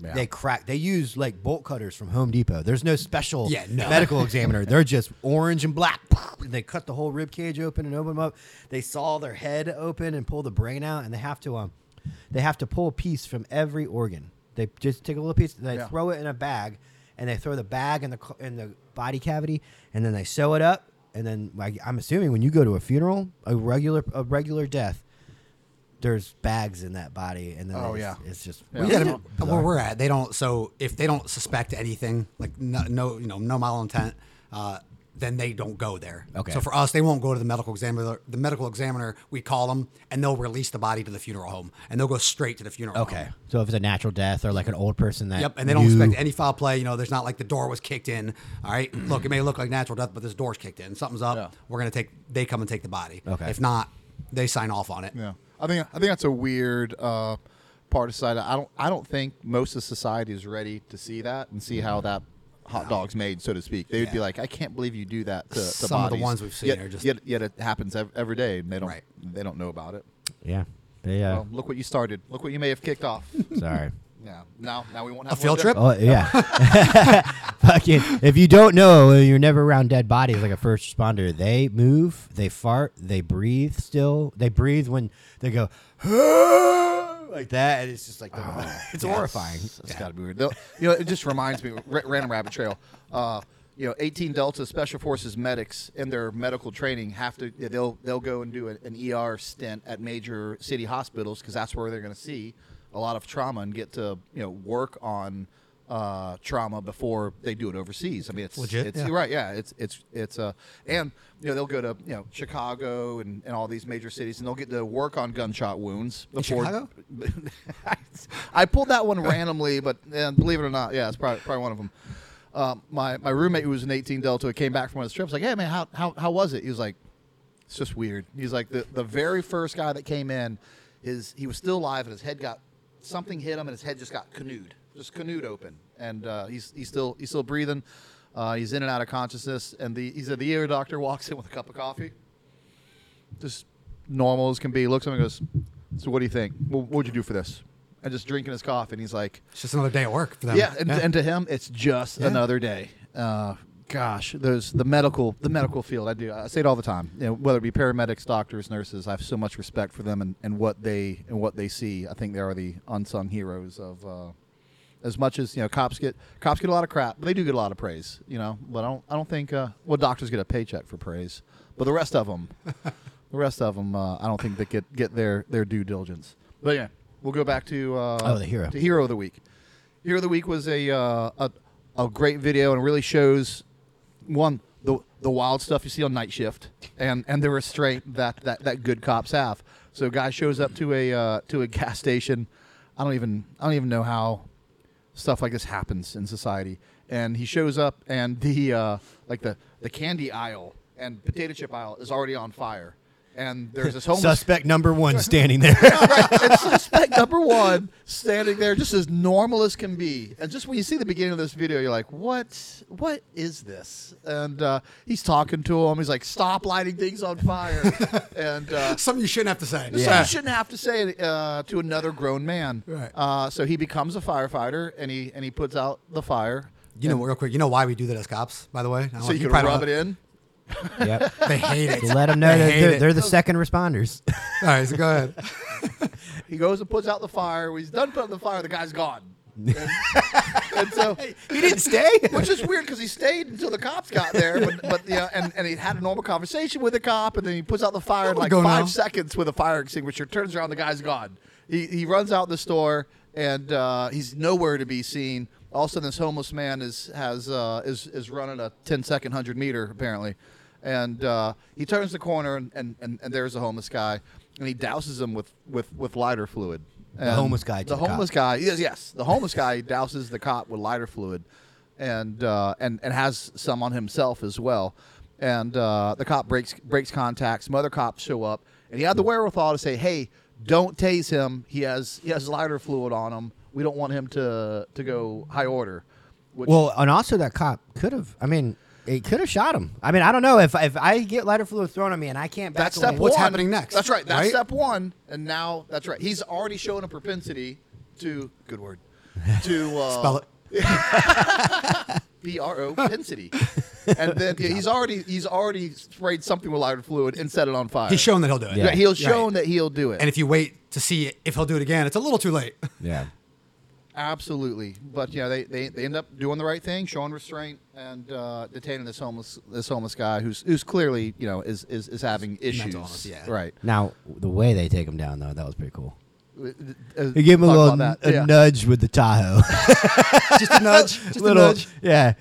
Yeah. they cracked they use like bolt cutters from Home Depot there's no special Yeah, no. medical examiner they're just orange and black and they cut the whole rib cage open and open them up they saw their head open and pull the brain out and they have to um they have to pull a piece from every organ they just take a little piece they Yeah. throw it in a bag and they throw the bag in the in the body cavity and then they sew it up and then like, I'm assuming when you go to a funeral a regular a regular death there's bags in that body and then Oh, they yeah. just, it's just Yeah. We Isn't it where we're at, they don't. So if they don't suspect anything, like no, no you know, no malintent, uh, then they don't go there. Okay. So for us, they won't go to the medical examiner. The medical examiner, we call them, and they'll release the body to the funeral home, and they'll go straight to the funeral. Home. Okay. home. So if it's a natural death or like an old person that Yep, and they don't knew- expect any foul play. You know, there's not like the door was kicked in. All right, look, it may look like natural death, but this door's kicked in. Something's up. Yeah. We're gonna take. They come and take the body. Okay. If not, they sign off on it. Yeah, I think I think that's a weird uh, part of society. I don't I don't think most of society is ready to see that and see how that hot dog's made, so to speak. They would be Yeah. like, I can't believe you do that to, to Some of the bodies." ones we've seen yet, are just- yet, yet it happens ev- every day, and they don't Right. they don't know about it. Yeah. They, uh, Well, look what you started. Look what you may have kicked off. sorry. yeah. Now now we won't have A field one trip? Oh yeah. Fucking. If you don't know, you're never around dead bodies like a first responder. They move, they fart, they breathe. Still, they breathe when they go like that, and it's just like the, it's horrifying. That's got to be weird. You know, it just reminds me. Ra- random rabbit trail. Uh, you know, 18 Delta Special Forces medics in their medical training have to. They'll they'll go and do an, an ER stint at major city hospitals because that's where they're going to see a lot of trauma and get to you know work on uh, trauma before they do it overseas. I mean, it's Legit, It's yeah. right. Yeah, it's it's it's uh, and you know they'll go to you know Chicago and, and all these major cities and they'll get to work on gunshot wounds before. Chicago? I pulled that one randomly, but yeah, believe it or not, yeah, it's probably, probably one of them. Um, my my roommate who was an 18 Delta came back from one of his trips. Like, hey man, how how how was it? He was like, it's just weird. He's like the the very first guy that came in, his he was still alive and his head got something hit him and his head just got canoed, just canoed open, and uh, he's he's still he's still breathing. Uh, he's in and out of consciousness, and the he said the ear doctor walks in with a cup of coffee, just normal as can be. Looks at him and goes, "So what do you think? What would you do for this?" And just drinking his coffee, and he's like, It's just another day at work for them. yeah, and, and to him, it's just Yeah. another day. Uh, gosh, there's the medical, the medical field. I do. I say it all the time. You know, whether it be paramedics, doctors, nurses, I have so much respect for them and, and what they and what they see. I think they are the unsung heroes of. Uh, as much as you know, cops get cops get a lot of crap, but they do get a lot of praise. You know, but I don't. I don't think. Uh, well, doctors get a paycheck for praise, but the rest of them, the rest of them, uh, I don't think they get get their their due diligence. But yeah, we'll go back to uh, Oh, the hero. to hero of the week. Hero of the week was a uh, a, a great video and really shows one the the wild stuff you see on night shift and and the restraint that that, that good cops have. So a guy shows up to a uh, to a gas station. I don't even I don't even know how stuff like this happens in society. And he shows up and the uh, like the the candy aisle and potato chip aisle is already on fire. And there's this homeless Suspect number one standing there. right. It's suspect number one standing there just as normal as can be. And just when you see the beginning of this video, you're like, what? What is this? And uh, he's talking to him. He's like, stop lighting things on fire. and uh, Something you shouldn't have to say. so you shouldn't have to say it uh, to another grown man. Right. Uh, so he becomes a firefighter and he and he puts out the fire. You know, real quick, you know why we do that as cops, by the way? So you can rub it in. Yep. They hate it. Let them know They that hate they're, they're the second responders. All right, so go ahead. He goes and puts out the fire. When he's done putting the fire, the guy's gone. And, and so he didn't stay. which is weird because he stayed until the cops got there, but but yeah, and, and he had a normal conversation with the cop, and then he puts out the fire in like five now. seconds with a fire extinguisher. Turns around, the guy's gone. He he runs out the store, and uh, he's nowhere to be seen. All of a sudden, this homeless man is has uh, is is running a 10 second hundred meter apparently, and uh, he turns the corner, and, and, and, and there's a homeless guy, and he douses him with with with lighter fluid. And homeless guy The the cop. homeless guy. Yes, yes. The homeless guy douses the cop with lighter fluid, and uh, and and has some on himself as well. And uh, the cop breaks breaks contact. Some other cops show up, and he had the wherewithal to say, "Hey, don't tase him. He has he has lighter fluid on him. We don't want him to to go high order." Which, Well, and also that cop could have. I mean, it could have shot him. I mean, I don't know if if I get lighter fluid thrown at me and I can't back that's away. step What's one. happening next, That's right. That's right? step one. And now that's right. He's already shown a propensity to good word to uh, Spell it. B R O propensity, and then yeah, he's already he's already sprayed something with lighter fluid and set it on fire. He's shown that he'll do it. Yeah, he's Right. shown that he'll do it. And if you wait to see if he'll do it again, it's a little too late. Yeah. Absolutely, but yeah, they, they, they end up doing the right thing, showing restraint and uh, detaining this homeless this homeless guy who's who's clearly you know is is, is having issues. illness, yeah. Right. Now the way they take him down though, that was pretty cool. Uh, They gave him a talk little about a yeah. nudge with the Tahoe. Just a nudge. Just little, a nudge. yeah.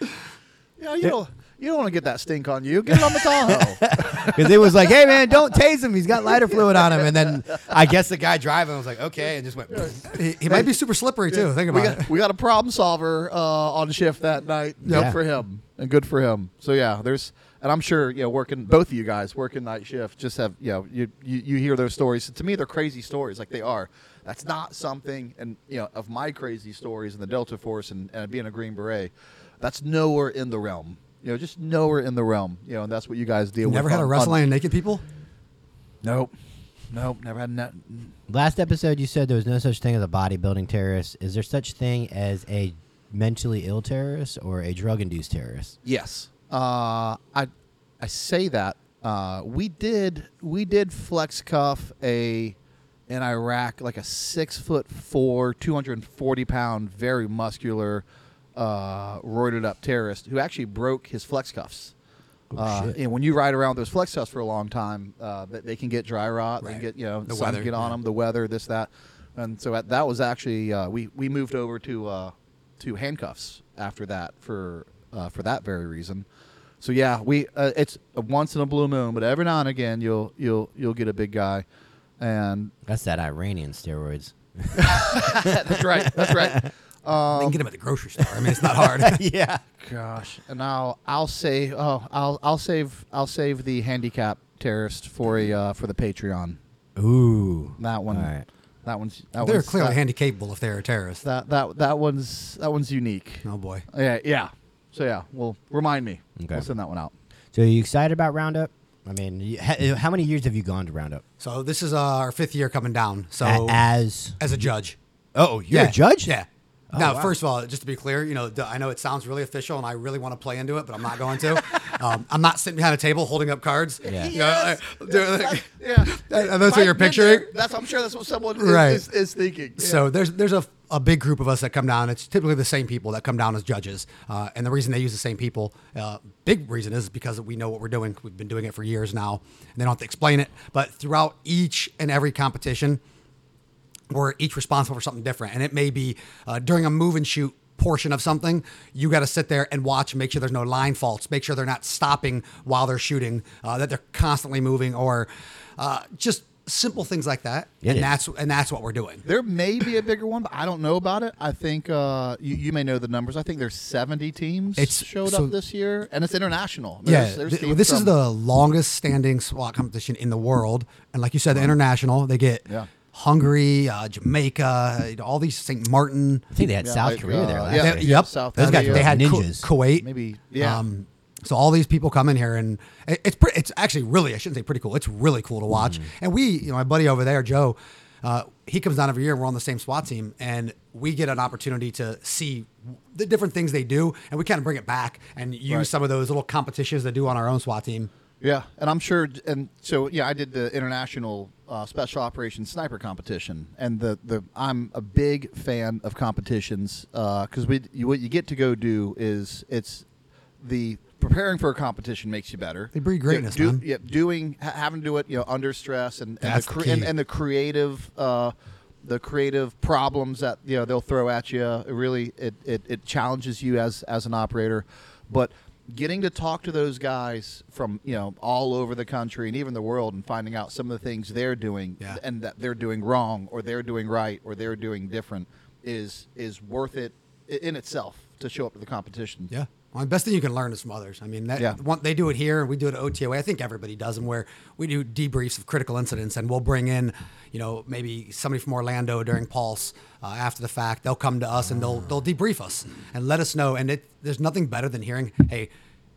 Yeah, you don't you don't want to get that stink on you. Get it on the Tahoe. Because it was like, hey man, don't tase him. He's got lighter fluid on him. And then I guess the guy driving was like, okay, and just went. He, he might be super slippery too. Think we about got it. we got a problem solver uh, on shift that night. Yeah. Good for him and good for him. So yeah, there's and I'm sure you know working both of you guys working night shift just have you know you you, you hear those stories. To me, they're crazy stories like they are. That's not something and you know of my crazy stories in the Delta Force and, and being a Green Beret. That's nowhere in the realm. You know, just nowhere in the realm. You know, and that's what you guys deal with. Never had a wrestling on- any naked people. Nope. Nope. Never had that. Last episode, you said there was no such thing as a bodybuilding terrorist. Is there such thing as a mentally ill terrorist or a drug-induced terrorist? Yes. Uh, I I say that uh, we did we did flex cuff a in Iraq like a six foot four, two hundred and forty pound, very muscular, uh, roided up terrorist who actually broke his flex cuffs. uh, and when you ride around with those flex cuffs for a long time, uh, they, they can get dry rot. They Right. get you know The sun weather, get on yeah. them, the weather, this that, and so at, that was actually uh, we we moved over to uh, to handcuffs after that for uh, for that very reason. So yeah, we uh, it's a once in a blue moon, but every now and again you'll you'll you'll get a big guy, and That's that Iranian steroids. that's right, that's right. They can get them at the grocery store. I mean, it's not hard. yeah. Gosh, and I'll I'll save oh I'll I'll save I'll save the handicap terrorist for a uh, for the Patreon. Ooh. That one. All right. That one's that They're one's, clearly that, handy capable if they're a terrorist. that that that one's that one's unique. Oh boy. Yeah, yeah. So yeah, well, remind me. Okay. We'll send that one out. So are you excited about Roundup? I mean, how many years have you gone to Roundup? So this is uh, our fifth year coming down. So A- as as a judge. oh, you're yeah, a judge? Yeah. Oh, now, wow. first of all, just to be clear, you know, d- I know it sounds really official, and I really want to play into it, but I'm not going to. um, I'm not sitting behind a table holding up cards. Yeah. You know, like, do- like- Yeah, and that's what you're picturing. That's I'm sure that's what someone is, Right. is, is thinking. So there's there's a, a big group of us that come down. It's typically the same people that come down as judges, uh, and the reason they use the same people, uh, big reason is because we know what we're doing. We've been doing it for years now, and they don't have to explain it. But throughout each and every competition, we're each responsible for something different, and it may be uh, during a move and shoot portion of something, you got to sit there and watch and make sure there's no line faults, make sure they're not stopping while they're shooting, uh, that they're constantly moving, or uh, just simple things like that. It and is. that's and that's what we're doing. There may be a bigger one, but I don't know about it. I think uh, you, you may know the numbers. I think there's 70 teams It's- showed so- up this year, and it's international. Yeah, There's- there's th- teams this is the longest standing SWAT competition in the world, and like you said, the international. They get Yeah. Hungary, uh, Jamaica, you know, all these St. Martin. I think they had Yeah, South like, Korea there uh, last yeah, year. They- yep, South those guys. Korea. They had Ku- Ninjas. Kuwait, Maybe, yeah. Um, so all these people come in here, and it- it's pretty. It's actually really. I shouldn't say pretty cool. It's really cool to watch. Mm. And we, you know, my buddy over there, Joe, uh, he comes down every year, and we're on the same SWAT team, and we get an opportunity to see the different things they do, and we kind of bring it back and use Right. some of those little competitions they do on our own SWAT team. Yeah, and I'm sure, and so yeah, I did the international uh, special operations sniper competition, and the the I'm a big fan of competitions because we you, what you get to go do is it's the preparing for a competition makes you better. They breed greatness, do, man. Yeah, doing ha- having to do it you know under stress and and That's the, the and, and the creative. Uh, the creative problems that you know they'll throw at you it really it, it, it challenges you as as an operator but getting to talk to those guys from you know all over the country and even the world and finding out some of the things they're doing Yeah. and that they're doing wrong or they're doing right or they're doing different is is worth it in itself to show up to the competition Yeah. Well, the best thing you can learn is from others. I mean, that, Yeah. one, they do it here, and we do it at OTOA. I think everybody does them, where we do debriefs of critical incidents, and we'll bring in, you know, maybe somebody from Orlando during Pulse uh, after the fact. They'll come to us and they'll they'll debrief us and let us know. And it, there's nothing better than hearing, "Hey,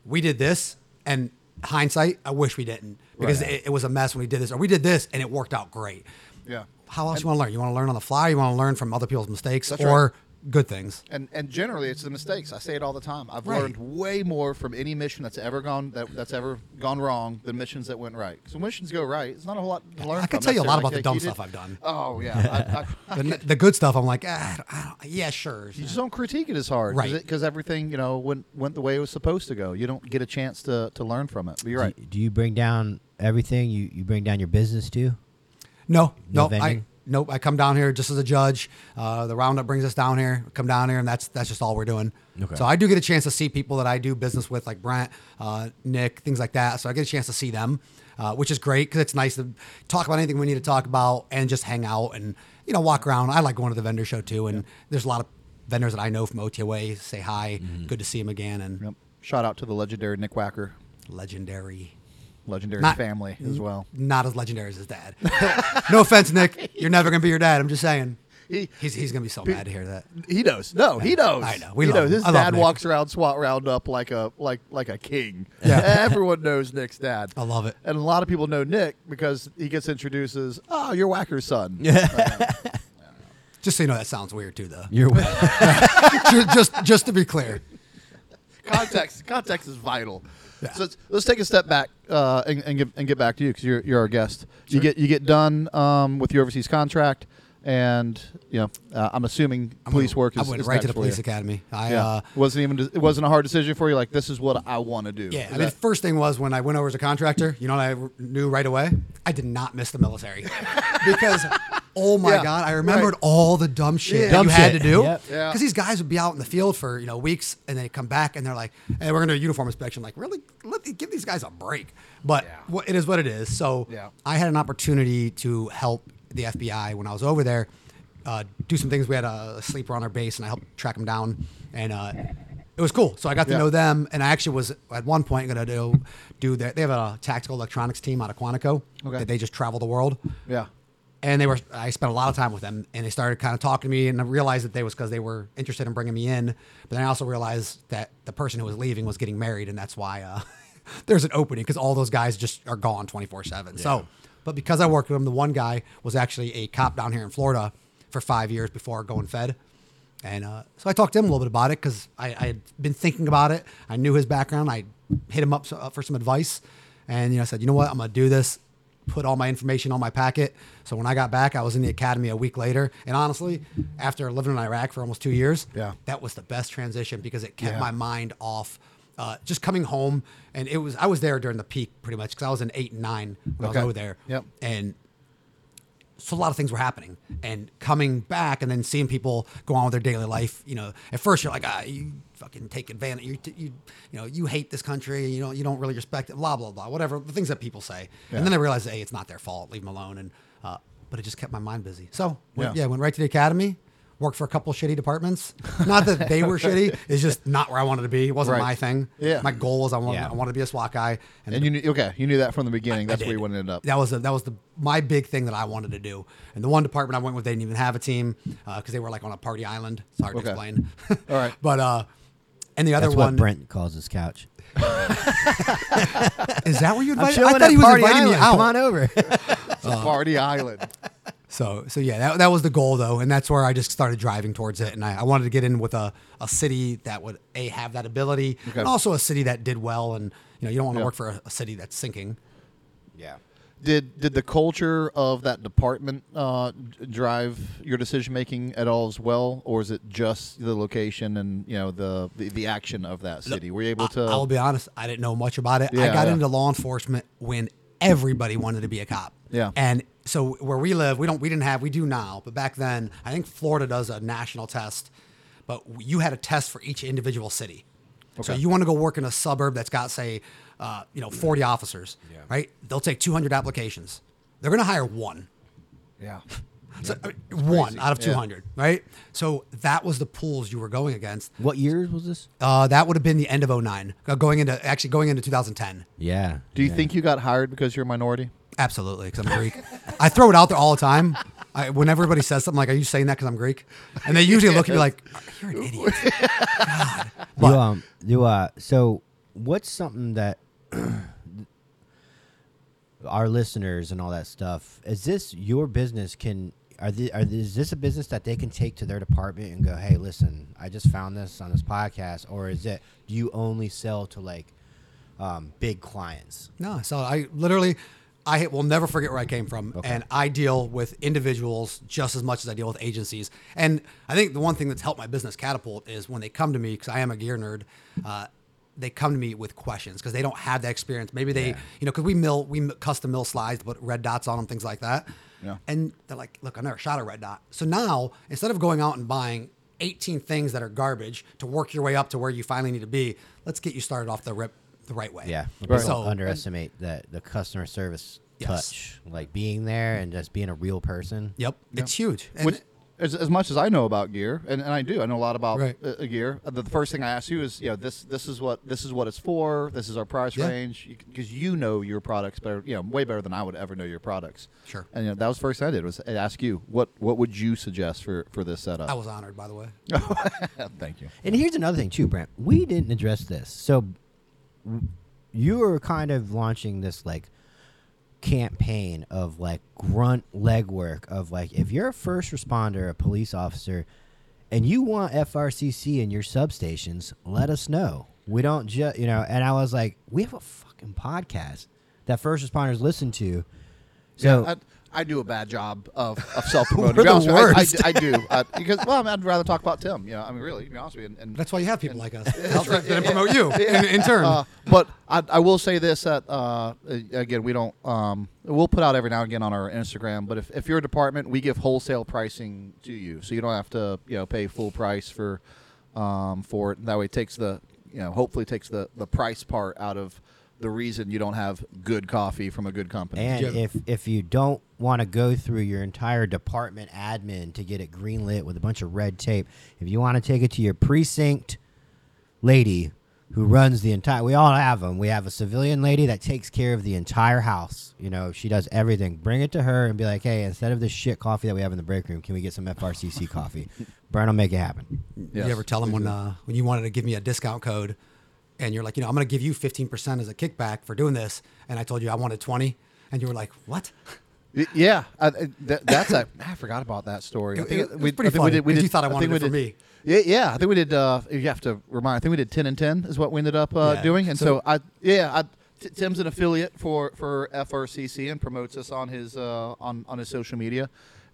we did this," and hindsight, I wish we didn't because Right. it, it was a mess when we did this, or we did this and it worked out great. yeah How else you want to learn? You want to learn on the fly. You want to learn from other people's mistakes or right. Good things. and and generally it's the mistakes. I say it all the time. I've Right. learned way more from any mission that's ever gone that, that's ever gone wrong than missions that went right. So missions go right. It's not a whole lot to learn. I could from tell you a lot necessarily. about the dumb you did- stuff I've done. Oh yeah, I, I, The, the good stuff, I'm like, ah, I don't, yeah, sure. You just don't critique it as hard, Right. Because everything you know went went the way it was supposed to go. You don't get a chance to, to learn from it. But you're right. Do, do you bring down everything? You you bring down your business too? No, No no, I vending? Nope. I come down here just as a judge. Uh, the roundup brings us down here. Come down here, and that's that's just all we're doing. Okay. So I do get a chance to see people that I do business with, like Brent, uh, Nick, things like that. So I get a chance to see them, uh, which is great because it's nice to talk about anything we need to talk about and just hang out and you know walk around. I like going to the vendor show too, and there's a lot of vendors that I know from OTOA. Say hi, good to see him again, and Yep. Shout out to the legendary Nick Wacker, legendary. Legendary Not- family as well. Not as legendary as his dad. no offense, Nick. You're never gonna be your dad. I'm just saying. He- he's he's gonna be so mad to hear that. He knows. No, he knows. I know. We he love knows. him. His I dad walks around SWAT roundup like a like like a king. Yeah. Everyone knows Nick's dad. I love it. And a lot of people know Nick because he gets introduced as, "Oh, you're Wacker's son." Just so you know, that sounds weird too, though. You're just, just just to be clear. context context is vital. So let's, let's take a step back uh, and, and get and get back to you because you're you're our guest. You get you get done um, with your overseas contract, and you know uh, I'm assuming I'm police gonna- work is I went is right to the police you. academy. I Yeah, uh, wasn't even it wasn't a hard decision for you. Like this is what I want to do. yeah. Is I mean, the that- first thing was when I went over as a contractor. You know, what I knew right away. I did not miss the military because. Oh my Yeah, God! I remembered right. all the dumb shit Yeah. that Dumb you had to do. Yep. Yeah. Because these guys would be out in the field for you know weeks, and they come back and they're like, "Hey, we're gonna do a uniform inspection." Like, really? Let give these guys a break. But Yeah. it is what it is. So Yeah. I had an opportunity to help the FBI when I was over there uh, do some things. We had a sleeper on our base, and I helped track them down, and uh, it was cool. So I got to Yeah. know them, and I actually was at one point going to do do their, they have a tactical electronics team out of Quantico. Okay. that they just travel the world yeah. And they were i spent a lot of time with them and they started kind of talking to me and i realized that they was because they were interested in bringing me in but then i also realized that the person who was leaving was getting married and that's why uh, there's an opening because all those guys just are gone 24-7 so but because i worked with them the one guy was actually a cop down here in florida for five years before going fed and uh, so I talked to him a little bit about it because I, I had been thinking about it. I knew his background. I hit him up so, for some advice, and you know, I said, you know what, I'm gonna do this. Put all my information on my packet. So when I got back, I was in the academy a week later. And honestly, after living in Iraq for almost two years, Yeah. that was the best transition because it kept Yeah. my mind off. Uh, just coming home, and it was I was there during the peak pretty much because I was in eight and nine when I was over there. Yep. And so a lot of things were happening and coming back and then seeing people go on with their daily life you know at first you're like ah you fucking take advantage you you, you know you hate this country you don't you don't really respect it blah blah blah whatever the things that people say Yeah. and then i realized hey it's not their fault leave them alone and uh, but it just kept my mind busy so went, Yeah. yeah went right to the academy worked for a couple shitty departments not that they were shitty it's just not where i wanted to be it wasn't Right. my thing Yeah. my goal was i wanted, Yeah. I wanted to be a SWAT guy And you knew, okay, you knew that from the beginning. I That's where you wanted to end up. That was a, that was the my big thing that I wanted to do. And the one department I went with, they didn't even have a team because they were like on a party island. It's hard Okay. to explain. All right. but uh, and the other That's one what Brent calls his couch. is that where you I'm invited? I thought he was inviting Island. me out. Come on over. It's a party island. So so yeah, that, that was the goal though, and that's where I just started driving towards it. And I, I wanted to get in with a, a city that would a have that ability, Okay. and also a city that did well. And you know you don't want to Yeah. work for a, a city that's sinking. yeah. Did did the culture of that department uh, drive your decision making at all as well, or is it just the location and you know the the, the action of that city? Were you able to? I, will be honest, I didn't know much about it. I got yeah. into law enforcement when everybody wanted to be a cop. Yeah. And so where we live, we don't we didn't have we do now, but back then I think Florida does a national test, but you had a test for each individual city. Okay. So you want to go work in a suburb that's got say, uh, you know, 40 officers, Yeah. right? They'll take 200 applications. They're going to hire one. yeah. So, I mean, one out of Yeah. 200, right? So that was the pools you were going against. What years was this? Uh, that would have been the end of 09, uh, going into actually going into 2010. Yeah. Do you yeah. think you got hired because you're a minority? Absolutely, because I'm Greek. I throw it out there all the time. I, when everybody says something like, "Are you saying that because I'm Greek?" and they usually look at me like, "You're an idiot." God. you, um, you, uh, so what's something that our listeners and all that stuff is this your business can are, the, are is this a business that they can take to their department and go hey listen i just found this on this podcast or is it do you only sell to like um, big clients no, so I literally, I will never forget where I came from, Okay. and I deal with individuals just as much as I deal with agencies. And I think the one thing that's helped my business catapult is when they come to me because I am a gear nerd. Uh, they come to me with questions because they don't have that experience. Maybe they, Yeah. you know, because we mill, we custom mill slides, put red dots on them, things like that. Yeah. And they're like, look, I never shot a red dot. So now, instead of going out and buying 18 things that are garbage to work your way up to where you finally need to be, let's get you started off the rip the right way. yeah Right. people So underestimate that the customer service Yes. touch like being there and just being a real person Yep, it's huge. And Which, as, as much as I know about gear, and, and I do, I know a lot about Right. uh, gear. uh, The, the first thing I ask you is, you know, this this is what this is what it's for. This is our price Yeah. range because you know your products better, you know, way better than I would ever know your products. Sure. And you know, that was the first thing I did was ask you what what would you suggest for for this setup. I was honored, by the way. Thank you. And here's another thing too, Brent. We didn't address this. So you were kind of launching this like campaign of like grunt legwork of like if you're a first responder, a police officer, and you want FRCC in your substations, let us know. We don't just you know. And I was like, we have a fucking podcast that first responders listen to. So I, I do a bad job of, of self promoting. the. I, I, do uh, because well, I mean, I'd rather talk about Tim. You know, I mean, really, to be honest with you. And, and That's why you have people like us. Help and promote you in, in turn. Uh, but I, I will say this that uh, again we don't um, we'll put out every now and again on our Instagram. But if, if you're a department, we give wholesale pricing to you, so you don't have to you know pay full price for um, for it. And That way, it takes the you know hopefully takes the the price part out of the reason you don't have good coffee from a good company. And Yeah. if if you don't want to go through your entire department admin to get it greenlit with a bunch of red tape, if you want to take it to your precinct lady who runs the entire, we all have them. We have a civilian lady that takes care of the entire house. You know, she does everything. Bring it to her and be like, hey, instead of this shit coffee that we have in the break room, can we get some FRCC coffee? Brian will make it happen. Yes. You ever tell them when uh, when you wanted to give me a discount code, and you're like, you know, I'm going to give you 15% as a kickback for doing this, and I told you I wanted 20, and you were like, what? Yeah, I, I- that, that's a. I forgot about that story. I It- think it we- pretty I think funny, 'cause you thought I wanted we it for did- me. Yeah, yeah. I think we did. Uh, you have to remind. I think we did ten and ten is what we ended up uh, Yeah. doing. And so, So- I yeah. I, T- Tim's an affiliate for for FRCC and promotes us on his uh, on on his social media.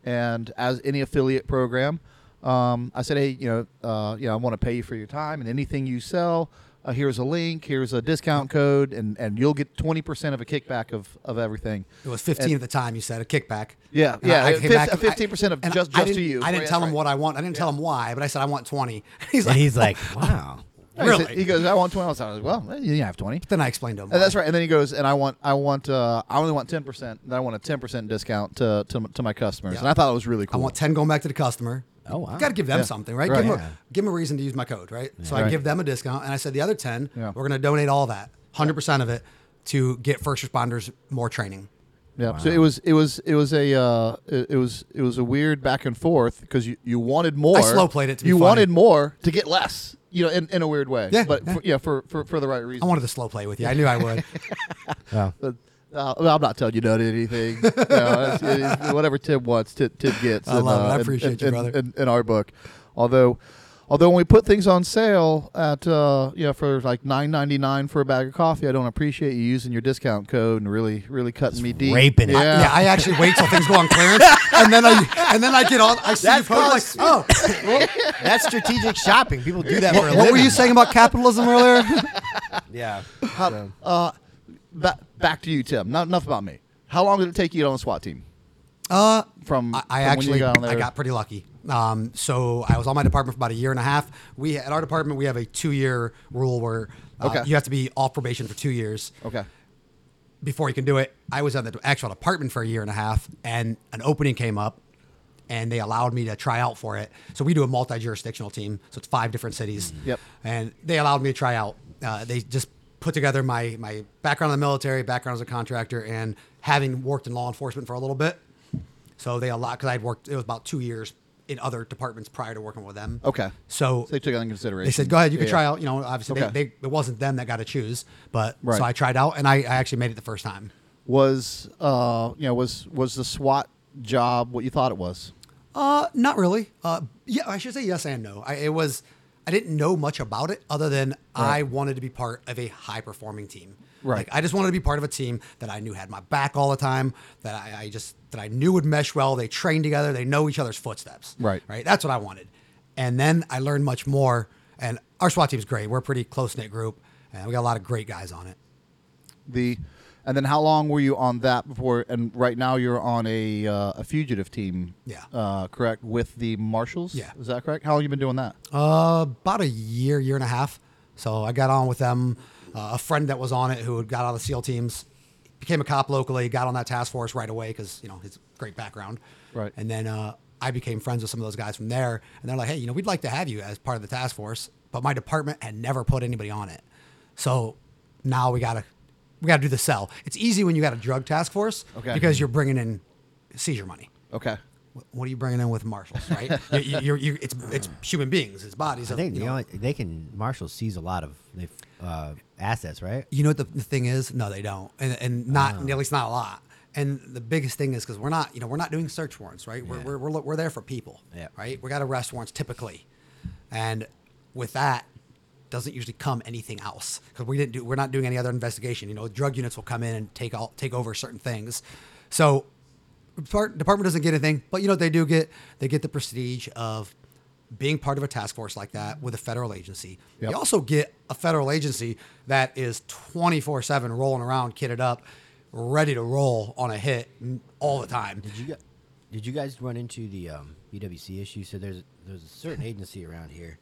And as any affiliate program, Um, I said, hey, you know, uh, you know, I want to pay you for your time and anything you sell. Uh, here's a link. Here's a discount code, and, and you'll get twenty percent of a kickback of, of everything. It was 15 And- at the time. You said a kickback. Yeah, And yeah, I, I fif- came back- 15% of just- just to you. I didn't tell that's him right. what I want. I didn't tell him why, but I said I want 20. He's And like, he's like, wow. He Really? said- He goes, I want twenty. I was like, well, you have twenty. then I explained to him. And that's right. And then he goes, and I want, I want, uh, I only want ten percent. Then I want a ten percent discount to, to to my customers. Yeah. And I thought it was really cool. I want 10 going back to the customer. Oh, wow. Got to give them Yeah. something, right? Right. Give, them Yeah. a, give them a reason to use my code, right? So I Right. give them a discount. And I said the other 10, Yeah. we're going to donate all that, 100% of it, to get first responders more training. Yeah. So it was it was it was a uh, it, was it was a weird back and forth because you, you wanted more. I slow played it to be you funny. wanted more to get less. You know, in, in a weird way. Yeah, But yeah. For, yeah, for, for for the right reason. I wanted to slow play with you. I knew I would. Wow. But, uh, well, I'm not telling you no to anything. you know, it's- it's- whatever Tim wants, Tim, Tim gets. I in, love it. I uh, in- appreciate in, you, brother. In, in, in our book, although, although when we put things on sale at uh, you know for like 9.99 for a bag of coffee, I don't appreciate you using your discount code and really really cutting me deep. raping it. Yeah. Yeah, I actually wait till things go on clearance, and then I and then I get on. I see That's you post like, called- oh, That's strategic shopping. People do that for a living. what were you saying about capitalism earlier? Yeah. How, uh, ba- back to you, Tim. Not enough about me. How long did it take you to get on the SWAT team? Uh, From, I, I from when you actually got on I got pretty lucky. Um, so I was on my department for about a year and a half. We at our department we have a two year rule where uh, Okay. you have to be off probation for two years okay. before you can do it. I was on the actual department for a year and a half, and an opening came up, and they allowed me to try out for it. So we do a multi jurisdictional team, so it's five different cities. Yep. And they allowed me to try out. Uh, they just put together my my background in the military, background as a contractor, and having worked in law enforcement for a little bit. So they allowed because I'd worked. It was about two years in other departments prior to working with them. Okay. So So they took it into consideration. they said, "Go ahead, you can Yeah, try yeah. out." You know, obviously Okay. they, they, it wasn't them that got to choose, but Right. so I tried out, and I, I actually made it the first time. Was uh, you know, was was the SWAT job what you thought it was? Uh, not really. Uh, yeah, I should say yes and no. I, it was. I didn't know much about it other than I wanted to be part of a high performing team. Right. Like I just wanted to be part of a team that I knew had my back all the time. That I, I just that I knew would mesh well. They train together. They know each other's footsteps. Right. Right. That's what I wanted. And then I learned much more. And our SWAT team's great. We're a pretty close knit group, and we got a lot of great guys on it. The and then how long were you on that before? And right now you're on a uh, a fugitive team. Yeah. Uh, correct with the marshals. Yeah. Is that correct? How long you been doing that? Uh, about a year, year and a half. So I got on with them. Uh, a friend that was on it who had got out of the SEAL teams became a cop locally, got on that task force right away because you know his great background. Right. And then uh, I became friends with some of those guys from there, and they're like, "Hey, you know, we'd like to have you as part of the task force," but my department had never put anybody on it. So now we gotta we gotta do the sell. It's easy when you got a drug task force Okay. because you're bringing in seizure money. Okay. What are you bringing in with marshals, right? you, you, you're, you it's it's human beings, it's bodies. I think you you know, know they can marshals seize a lot of they, uh, assets, right? You know what the, the thing is? No, they don't, and, and not at least not a lot. And the biggest thing is because we're not, you know, we're not doing search warrants, right? We're, Yeah. we're, we're, we're there for people, Yeah. right? We got arrest warrants typically, and with that doesn't usually come anything else because we didn't do, we're not doing any other investigation. You know, drug units will come in and take all take over certain things. So Depart- department doesn't get anything, but you know what they do get? They get the prestige of being part of a task force like that with a federal agency. Yep. You also get a federal agency that is 24 7 rolling around, kitted up, ready to roll on a hit all the time. Did you did you guys run into the um, BWC issue? So there's there's a certain agency around here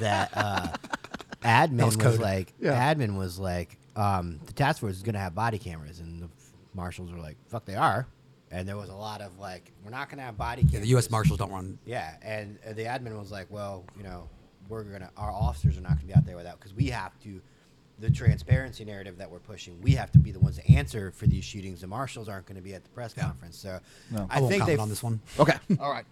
that uh, admin was was, like Yeah. admin was like um, the task force is gonna have body cameras, and the marshals were like, "Fuck, they are." And there was a lot of like, "We're not gonna have body cameras." Yeah, the U.S. Marshals don't run. Yeah, and uh, the admin was like, "Well, you know, we're gonna our officers are not gonna be out there without because we have to." The transparency narrative that we're pushing, we have to be the ones to answer for these shootings. The marshals aren't going to be at the press Yeah. conference, so No. I, I, won't think they on this one. Okay. All right.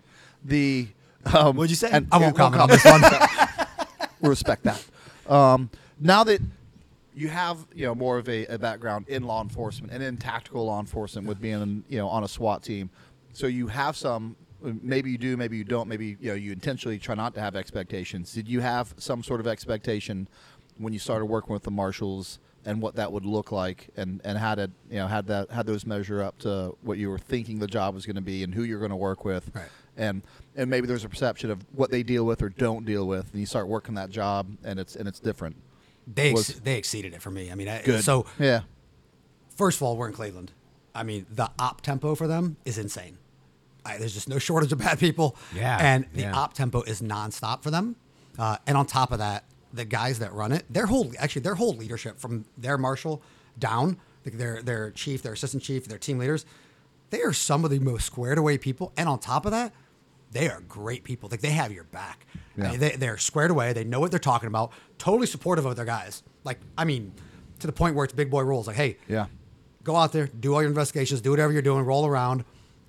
The um, What'd you say? and- I won't comment on this one. we respect that. Um, now that you have you know more of a, a background in law enforcement and in tactical law enforcement with being you know on a SWAT team, so you have some. Maybe you do, maybe you don't. Maybe you know you intentionally try not to have expectations. Did you have some sort of expectation when you started working with the marshals and what that would look like, and and how to you know had that had those measure up to what you were thinking the job was going to be and who you're going to work with, Right. And and maybe there's a perception of what they deal with or don't deal with, and you start working that job, and it's and it's different. They ex- Was- they exceeded it for me. I mean, I, Good. so yeah, first of all, we're in Cleveland. I mean, the op tempo for them is insane. I, there's just no shortage of bad people. Yeah, And the yeah. op tempo is nonstop for them. Uh, and on top of that, the guys that run it, their whole actually their whole leadership from their marshal down, like their their chief, their assistant chief, their team leaders, they are some of the most squared away people. And on top of that, they are great people. Like they have your back. I mean, they, they're squared away. They know what they're talking about. Totally supportive of their guys. Like I mean, to the point where it's big boy rules. Like, hey, yeah, go out there, do all your investigations, do whatever you're doing, roll around,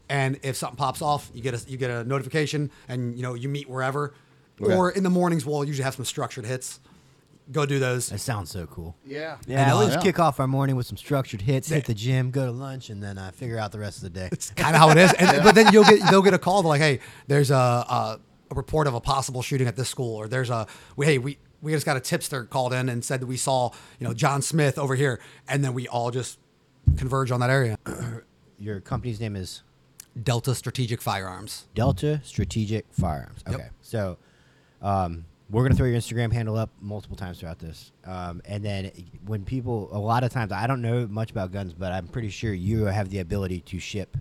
and if something pops off, you get a you get a notification, and you know you meet wherever. Okay. Or in the mornings, we'll usually have some structured hits. Go do those. That sounds so cool. yeah, Yeah, I always Yeah. kick off our morning with some structured hits, hit the gym, go to lunch, and then uh, figure out the rest of the day. It's kind of how it is. And, But then you'll get they'll get a call to like, hey, there's a, a a report of a possible shooting at this school, or there's a we, hey we we just got a tipster called in and said that we saw you know John Smith over here, and then we all just converge on that area. Your company's name is Delta Strategic Firearms. Delta Strategic Firearms. Yep. Okay, so um, we're gonna throw your Instagram handle up multiple times throughout this, um, and then when people, a lot of times, I don't know much about guns, but I'm pretty sure you have the ability to ship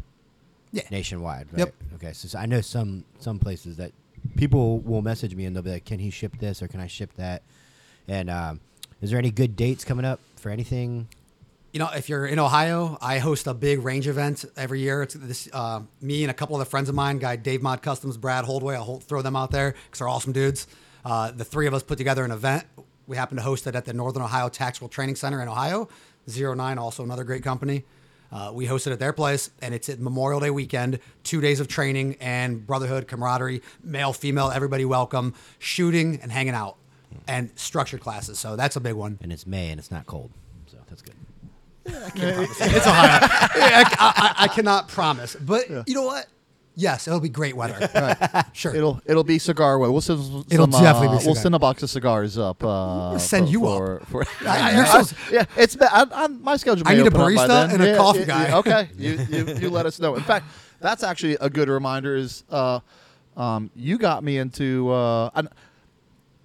Yeah. nationwide. Right? Yep. Okay, so, so I know some some places that people will message me and they'll be like, "Can he ship this or can I ship that?" And um, is there any good dates coming up for anything? You know, if you're in Ohio, I host a big range event every year. It's this uh, me and a couple of the friends of mine, guy Dave Mod Customs, Brad Holdway. I'll hold, throw them out there because they're awesome dudes. Uh, the three of us put together an event. We happen to host it at the Northern Ohio Tactical Training Center in Ohio. Zero Nine, also another great company. Uh, we hosted at their place, and it's at Memorial Day weekend. Two days of training and brotherhood, camaraderie, male, female, everybody welcome, shooting and hanging out, and structured classes. So that's a big one. And it's May and it's not cold, so that's good. It's Ohio. I, I- I cannot promise, but you know what? Yes, it'll be great weather. Sure. It'll it'll be cigar weather. We'll send some, It'll uh, definitely be We'll send a box of cigars up. Uh, send for, you for, up. For, I- you're so- yeah, it's I, I, my schedule. I need a open up by barista and a Yeah, coffee yeah, guy. yeah, okay, you, you you let us know. In fact, that's actually a good reminder. Is uh, um, you got me into uh, an-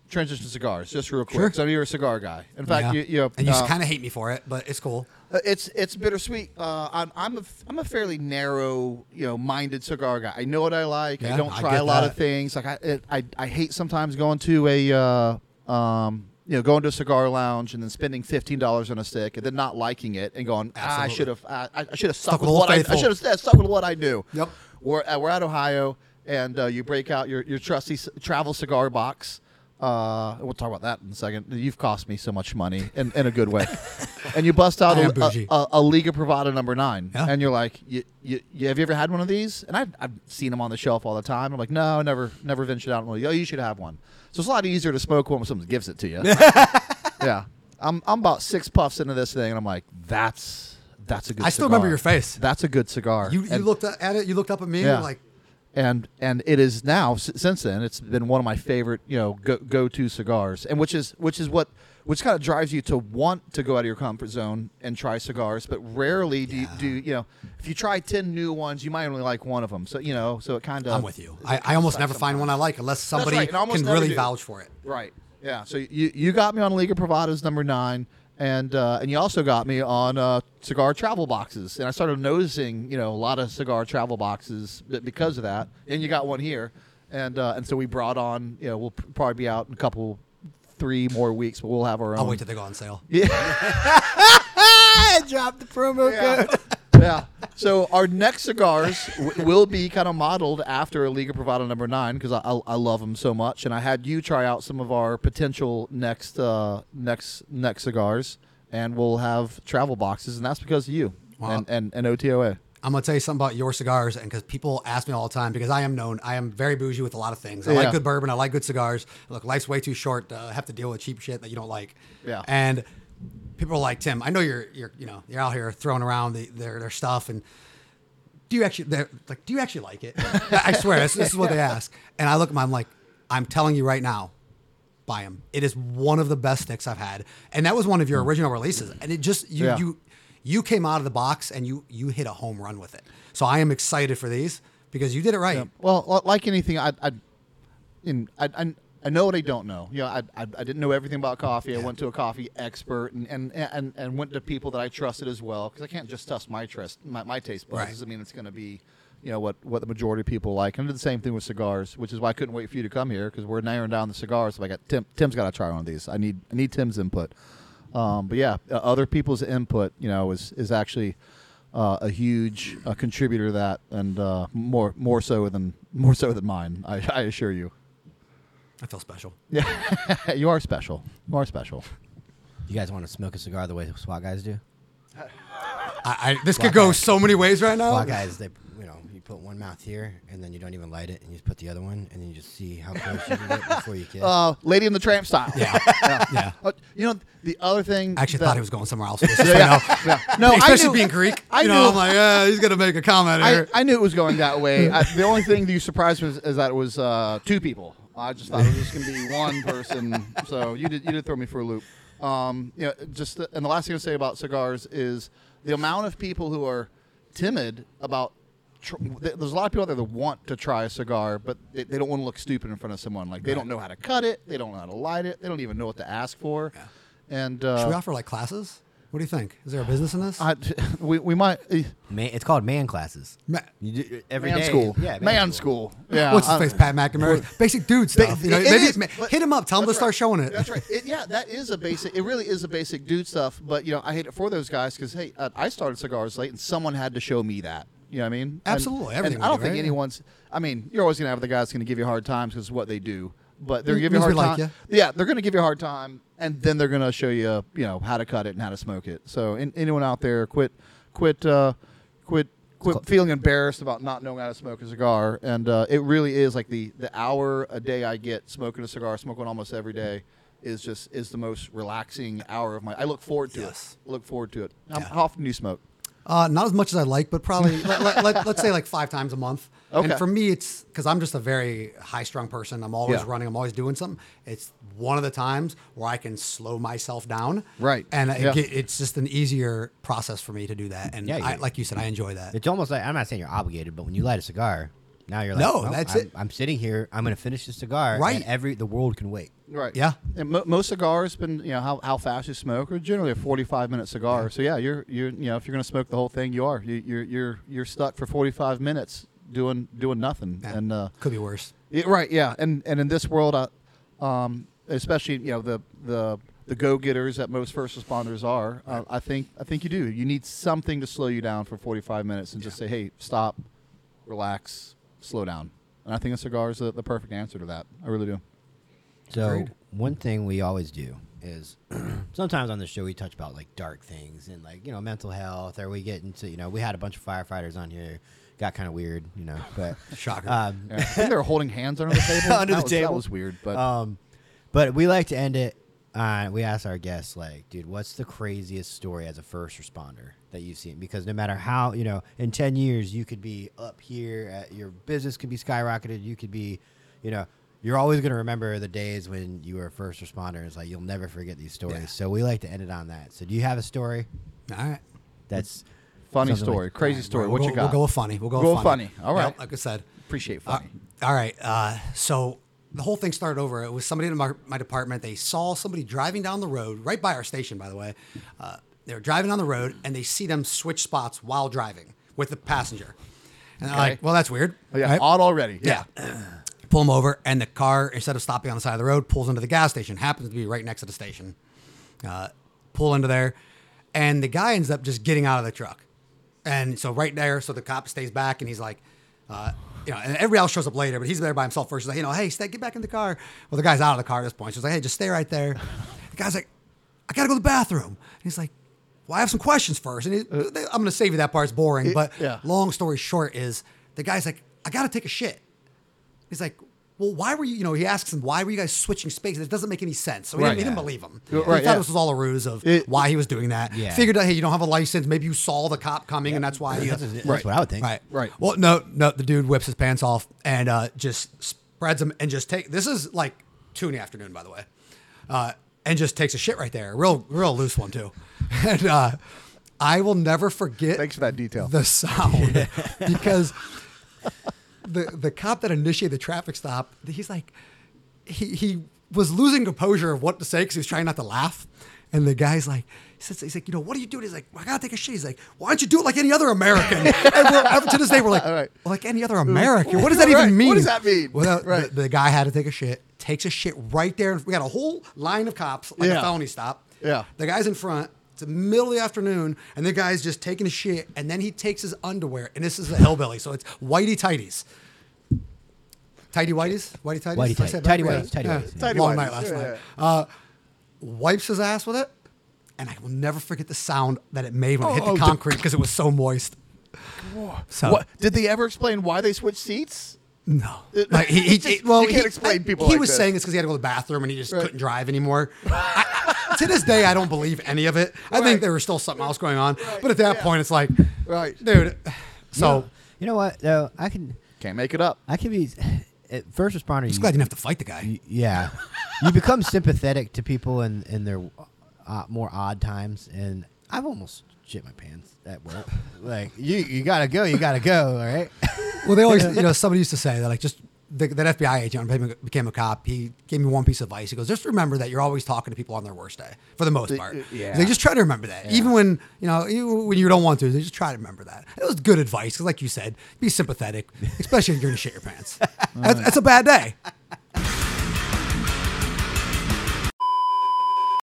transition cigars just real quick. Sure. I know you're a cigar guy. In fact, you, you and you uh, kind of hate me for it, but it's cool. Uh, It's it's bittersweet. Uh, I'm I'm a, I'm a fairly narrow, you know, minded cigar guy. I know what I like. I don't try get a lot that. of things. Like I it, I I hate sometimes going to a uh, um you know going to a cigar lounge and then spending fifteen dollars on a stick and then not liking it and going ah, I should have I, I should have stuck, Stuck with what I, I should have stuck with what I knew. Yep. We're uh, we're at Ohio and uh, you break out your your trusty travel cigar box. Uh, we'll talk about that in a second. You've cost me so much money in, in a good way. and you bust out I a, bougie. a, a Liga Privada number nine, Yeah. and you're like, you, you, you, have you ever had one of these? And I've, I've seen them on the shelf all the time. I'm like, no, never, never ventured out. I'm like, oh, you should have one. So it's a lot easier to smoke one when someone gives it to you. yeah, I'm, I'm about six puffs into this thing, and I'm like, that's, that's a good. I still remember your face. That's a good cigar. You you And- looked at it. You looked up at me. Yeah. Like, and and it is now since then it's been one of my favorite you know go go to cigars and which is which is what which kind of drives you to want to go out of your comfort zone and try cigars but rarely do you, do you, know if you try 10 new ones you might only like one of them so you know so it kind of I'm with you. I, I almost never find one I like unless somebody right, can really do. vouch for it. right yeah so you you got me on Liga Privadas number 9 and uh, and you also got me on uh, cigar travel boxes, and I started noticing, you know, a lot of cigar travel boxes because of that. And you got one here, and uh, and so we brought on, you know, we'll probably be out in a couple, three more weeks, but we'll have our own. I'll wait till they go on sale. Yeah. I dropped the promo yeah. code. Yeah. So our next cigars w- will be kind of modeled after Liga Privada number nine because I, I, I love them so much, and I had you try out some of our potential next uh, next next cigars, and we'll have travel boxes, and that's because of you Wow. and, and and OTOA. I'm gonna tell you something about your cigars, and because people ask me all the time, because I am known, I am very bougie with a lot of things. I Yeah. like good bourbon, I like good cigars. Look, life's way too short to have to deal with cheap shit that you don't like. Yeah. And people are like, Tim, I know you're, you're, you know, you're out here throwing around the, their their stuff, and do you actually, like, do you actually like it? I swear, this, this is what they ask, and I look at them, I'm like, I'm telling you right now, buy them. It is one of the best sticks I've had, and that was one of your original releases, and it just you Yeah. you you came out of the box and you you hit a home run with it. So I am excited for these. because you did it right. Yeah. Well, like anything, I, I, in, I, I, I know what I don't know. You know, I, I, I didn't know everything about coffee. I went to a coffee expert and, and, and, and went to people that I trusted as well because I can't just trust my trust my, my taste buds. Right. Doesn't mean it's going to be, you know, what, what the majority of people like. And I did the same thing with cigars, which is why I couldn't wait for you to come here because we're narrowing down the cigars. So I got Tim. Tim's got to try one of these. I need I need Tim's input. Um, but yeah, uh, other people's input, you know, is is actually uh, a huge uh, contributor to that, and uh, more more so than more so than mine. I, I assure you. I feel special. Yeah, you are special. You are special. You guys want to smoke a cigar the way SWAT guys do? I, I, this Black could go guy. so many ways right now. SWAT guys, they you know you put one mouth here and then you don't even light it and you just put the other one and then you just see how close you can get before you kiss. Uh, Lady in the Tramp style. Yeah, yeah. Uh, you know the other thing. I actually that- thought he was going somewhere else. with this, Yeah, just yeah, right now. yeah. No, I especially knew- being Greek. I you know, knew- I'm like, yeah, he's gonna make a comment I, here. I knew it was going that way. I, the only thing that you surprised me is, is that it was uh, two people. I just thought it was just going to be one person. So you did you did throw me for a loop. Um, you know, just the, and the last thing to say about cigars is the amount of people who are timid about. Tr- th- there's a lot of people out there that want to try a cigar, but they, they don't want to look stupid in front of someone. Like they don't know how to cut it, they don't know how to light it, they don't even know what to ask for. And uh, Should we offer like classes? What do you think? Is there a business in this? I, we we might. eh, man, it's called man classes. Ma- You do, every man day- school. Yeah, man, school. Yeah. What's his I- face? Pat McNamara. Basic dude stuff. You know, it maybe is, ma- but- hit him up. Tell him to That's start right. showing it. That's right. It, yeah, that is a basic. It really is a basic dude stuff. But you know, I hate it for those guys because hey, uh, I started cigars late, and someone had to show me that. You know what I mean? And- Absolutely. And, Everything I don't do, think right? anyone's. I mean, you're always gonna have the guys going to give you hard times because what they do. But they're Means gonna give you a hard we like time. you. Yeah, they're gonna give you a hard time, and then they're gonna show you, you know, how to cut it and how to smoke it. So, in, anyone out there, quit, quit, uh, quit. Quit feeling embarrassed about not knowing how to smoke a cigar, and uh, it really is like the the hour a day I get smoking a cigar, smoking almost every day, is just is the most relaxing hour of my. I look forward to Yes. it. Look forward to it. Yeah. how often do you smoke? Uh, not as much as I'd like, but probably let, let, let, us say like five times a month. Okay. And for me, it's because I'm just a very high strung person. I'm always Yeah. running. I'm always doing something. It's one of the times where I can slow myself down. Right. And it Yeah. get- it's just an easier process for me to do that. And Yeah, I, like you said, I enjoy that. It's almost like I'm not saying you're obligated, but when you light a cigar, now you're like, No, that's I'm, it. I'm sitting here. I'm going to finish the cigar. Right. And every the world can wait. Right. Yeah. And mo- most cigars, been you know how, how fast you smoke, are generally a forty-five minute cigar. So yeah, you're you're you know if you're gonna smoke the whole thing, you are you, you're you're you're stuck for forty-five minutes doing doing nothing. Yeah. And uh, Could be worse. Yeah, right. Yeah. And and in this world, uh, um, especially you know the the the go getters that most first responders are, uh, I think I think you do. You need something to slow you down for 45 minutes and just say, hey, stop, relax, slow down. And I think a cigar is the, the perfect answer to that. I really do. So Agreed. one thing we always do is sometimes on the show we touch about like dark things and like you know mental health, or we get into you know we had a bunch of firefighters on here, got kind of weird, you know, but Shocker. Um, Yeah. I think they were holding hands under the table. Under that the was, table. That was weird, but um, but we like to end it. Uh, we ask our guests, like, dude, what's the craziest story as a first responder that you've seen? Because no matter how, you know, in 10 years, you could be up here, at, your business could be skyrocketed. You could be, you know, you're always going to remember the days when you were a first responder. It's like you'll never forget these stories. Yeah. So we like to end it on that. So do you have a story All right. that's funny something like- story, crazy story. We'll what go, you got? We'll go with funny. We'll go, Go with with funny. All right. Yep, like I said. Appreciate Uh, funny. all right. Uh, so the whole thing started over. It was somebody in my, my department. They saw somebody driving down the road, right by our station, by the way. Uh, they were driving down the road, and they see them switch spots while driving with the passenger. And they're Okay. like, well, that's weird. Oh, yeah, right? odd already. Yeah. Pull them over, and the car, instead of stopping on the side of the road, pulls into the gas station. Happens to be right next to the station. Uh, pull into there, and the guy ends up just getting out of the truck. And so right there, so the cop stays back, and he's like, uh, you know, and everybody else shows up later, but he's there by himself first. He's like, you know, hey, stay, get back in the car. Well, the guy's out of the car at this point. So he's like, hey, just stay right there. The guy's like, I gotta go to the bathroom. And he's like, well, I have some questions first. And he, I'm gonna save you that part. It's boring, but yeah. long story short is the guy's like, I gotta take a shit. He's like, well, why were you, you know, he asks him, why were you guys switching spaces? It doesn't make any sense. So he, Right. didn't, he didn't believe him. Yeah, he right, thought yeah. this was all a ruse of It- why he was doing that. Yeah. Figured out, hey, you don't have a license. Maybe you saw the cop coming and that's why you. that's, that's Right. what I would think. Right. Right. Well, no, no, the dude whips his pants off and uh, just spreads them and just take, this is like two in the afternoon, by the way. Uh, and just takes a shit right there. Real, real loose one too. And uh, I will never forget Thanks for that detail. the sound because the the cop that initiated the traffic stop, he's like, he he was losing composure of what to say because he was trying not to laugh, and the guy's like. He says, he's like, you know, what are you doing? He's like, I gotta take a shit. He's like, why don't you do it like any other American? and we're, ever to this day, we're like, All right. like any other American. What does that Right. even mean? What does that mean? Well, the- Right. the, the guy had to take a shit, takes a shit right there. We got a whole line of cops, like Yeah. a felony stop. Yeah. The guy's in front. It's the middle of the afternoon, and the guy's just taking a shit, and then he takes his underwear, and this is a hillbilly, so it's whitey tighties. Tidy whities? Whitey tighties? Whitey I tidy right? whities, tidy Yeah. whities, yeah. Long night last yeah, night. yeah. Uh, wipes his ass with it, and I will never forget the sound that it made when it hit Oh, the the- concrete because it was so moist. So What did they ever explain why they switched seats? No, like, he, he, just- well, you can't he- explain people He like was this. saying it's because he had to go to the bathroom and he just Right. couldn't drive anymore. I, to this day, I don't believe any of it. I Right. think there was still something else going on. But at that yeah. point, it's like, Right. dude. So You know what? Though I can, Can't make it up. I can be first responder. I'm just you- glad you didn't have to fight the guy. y- yeah, you become sympathetic to people in in their uh, more odd times, and I've almost shit my pants at work. like you, you gotta go. You gotta go. All right. Well, they always, you know, somebody used to say that, like, just the, that FBI agent when became a cop, he gave me one piece of advice. He goes, just remember that you're always talking to people on their worst day, for the most part. Uh, yeah. They just try to remember that, even when you know, even when you don't want to. They just try to remember that. It was good advice, 'cause like you said, be sympathetic, especially if you're gonna shit your pants. That's, that's a bad day.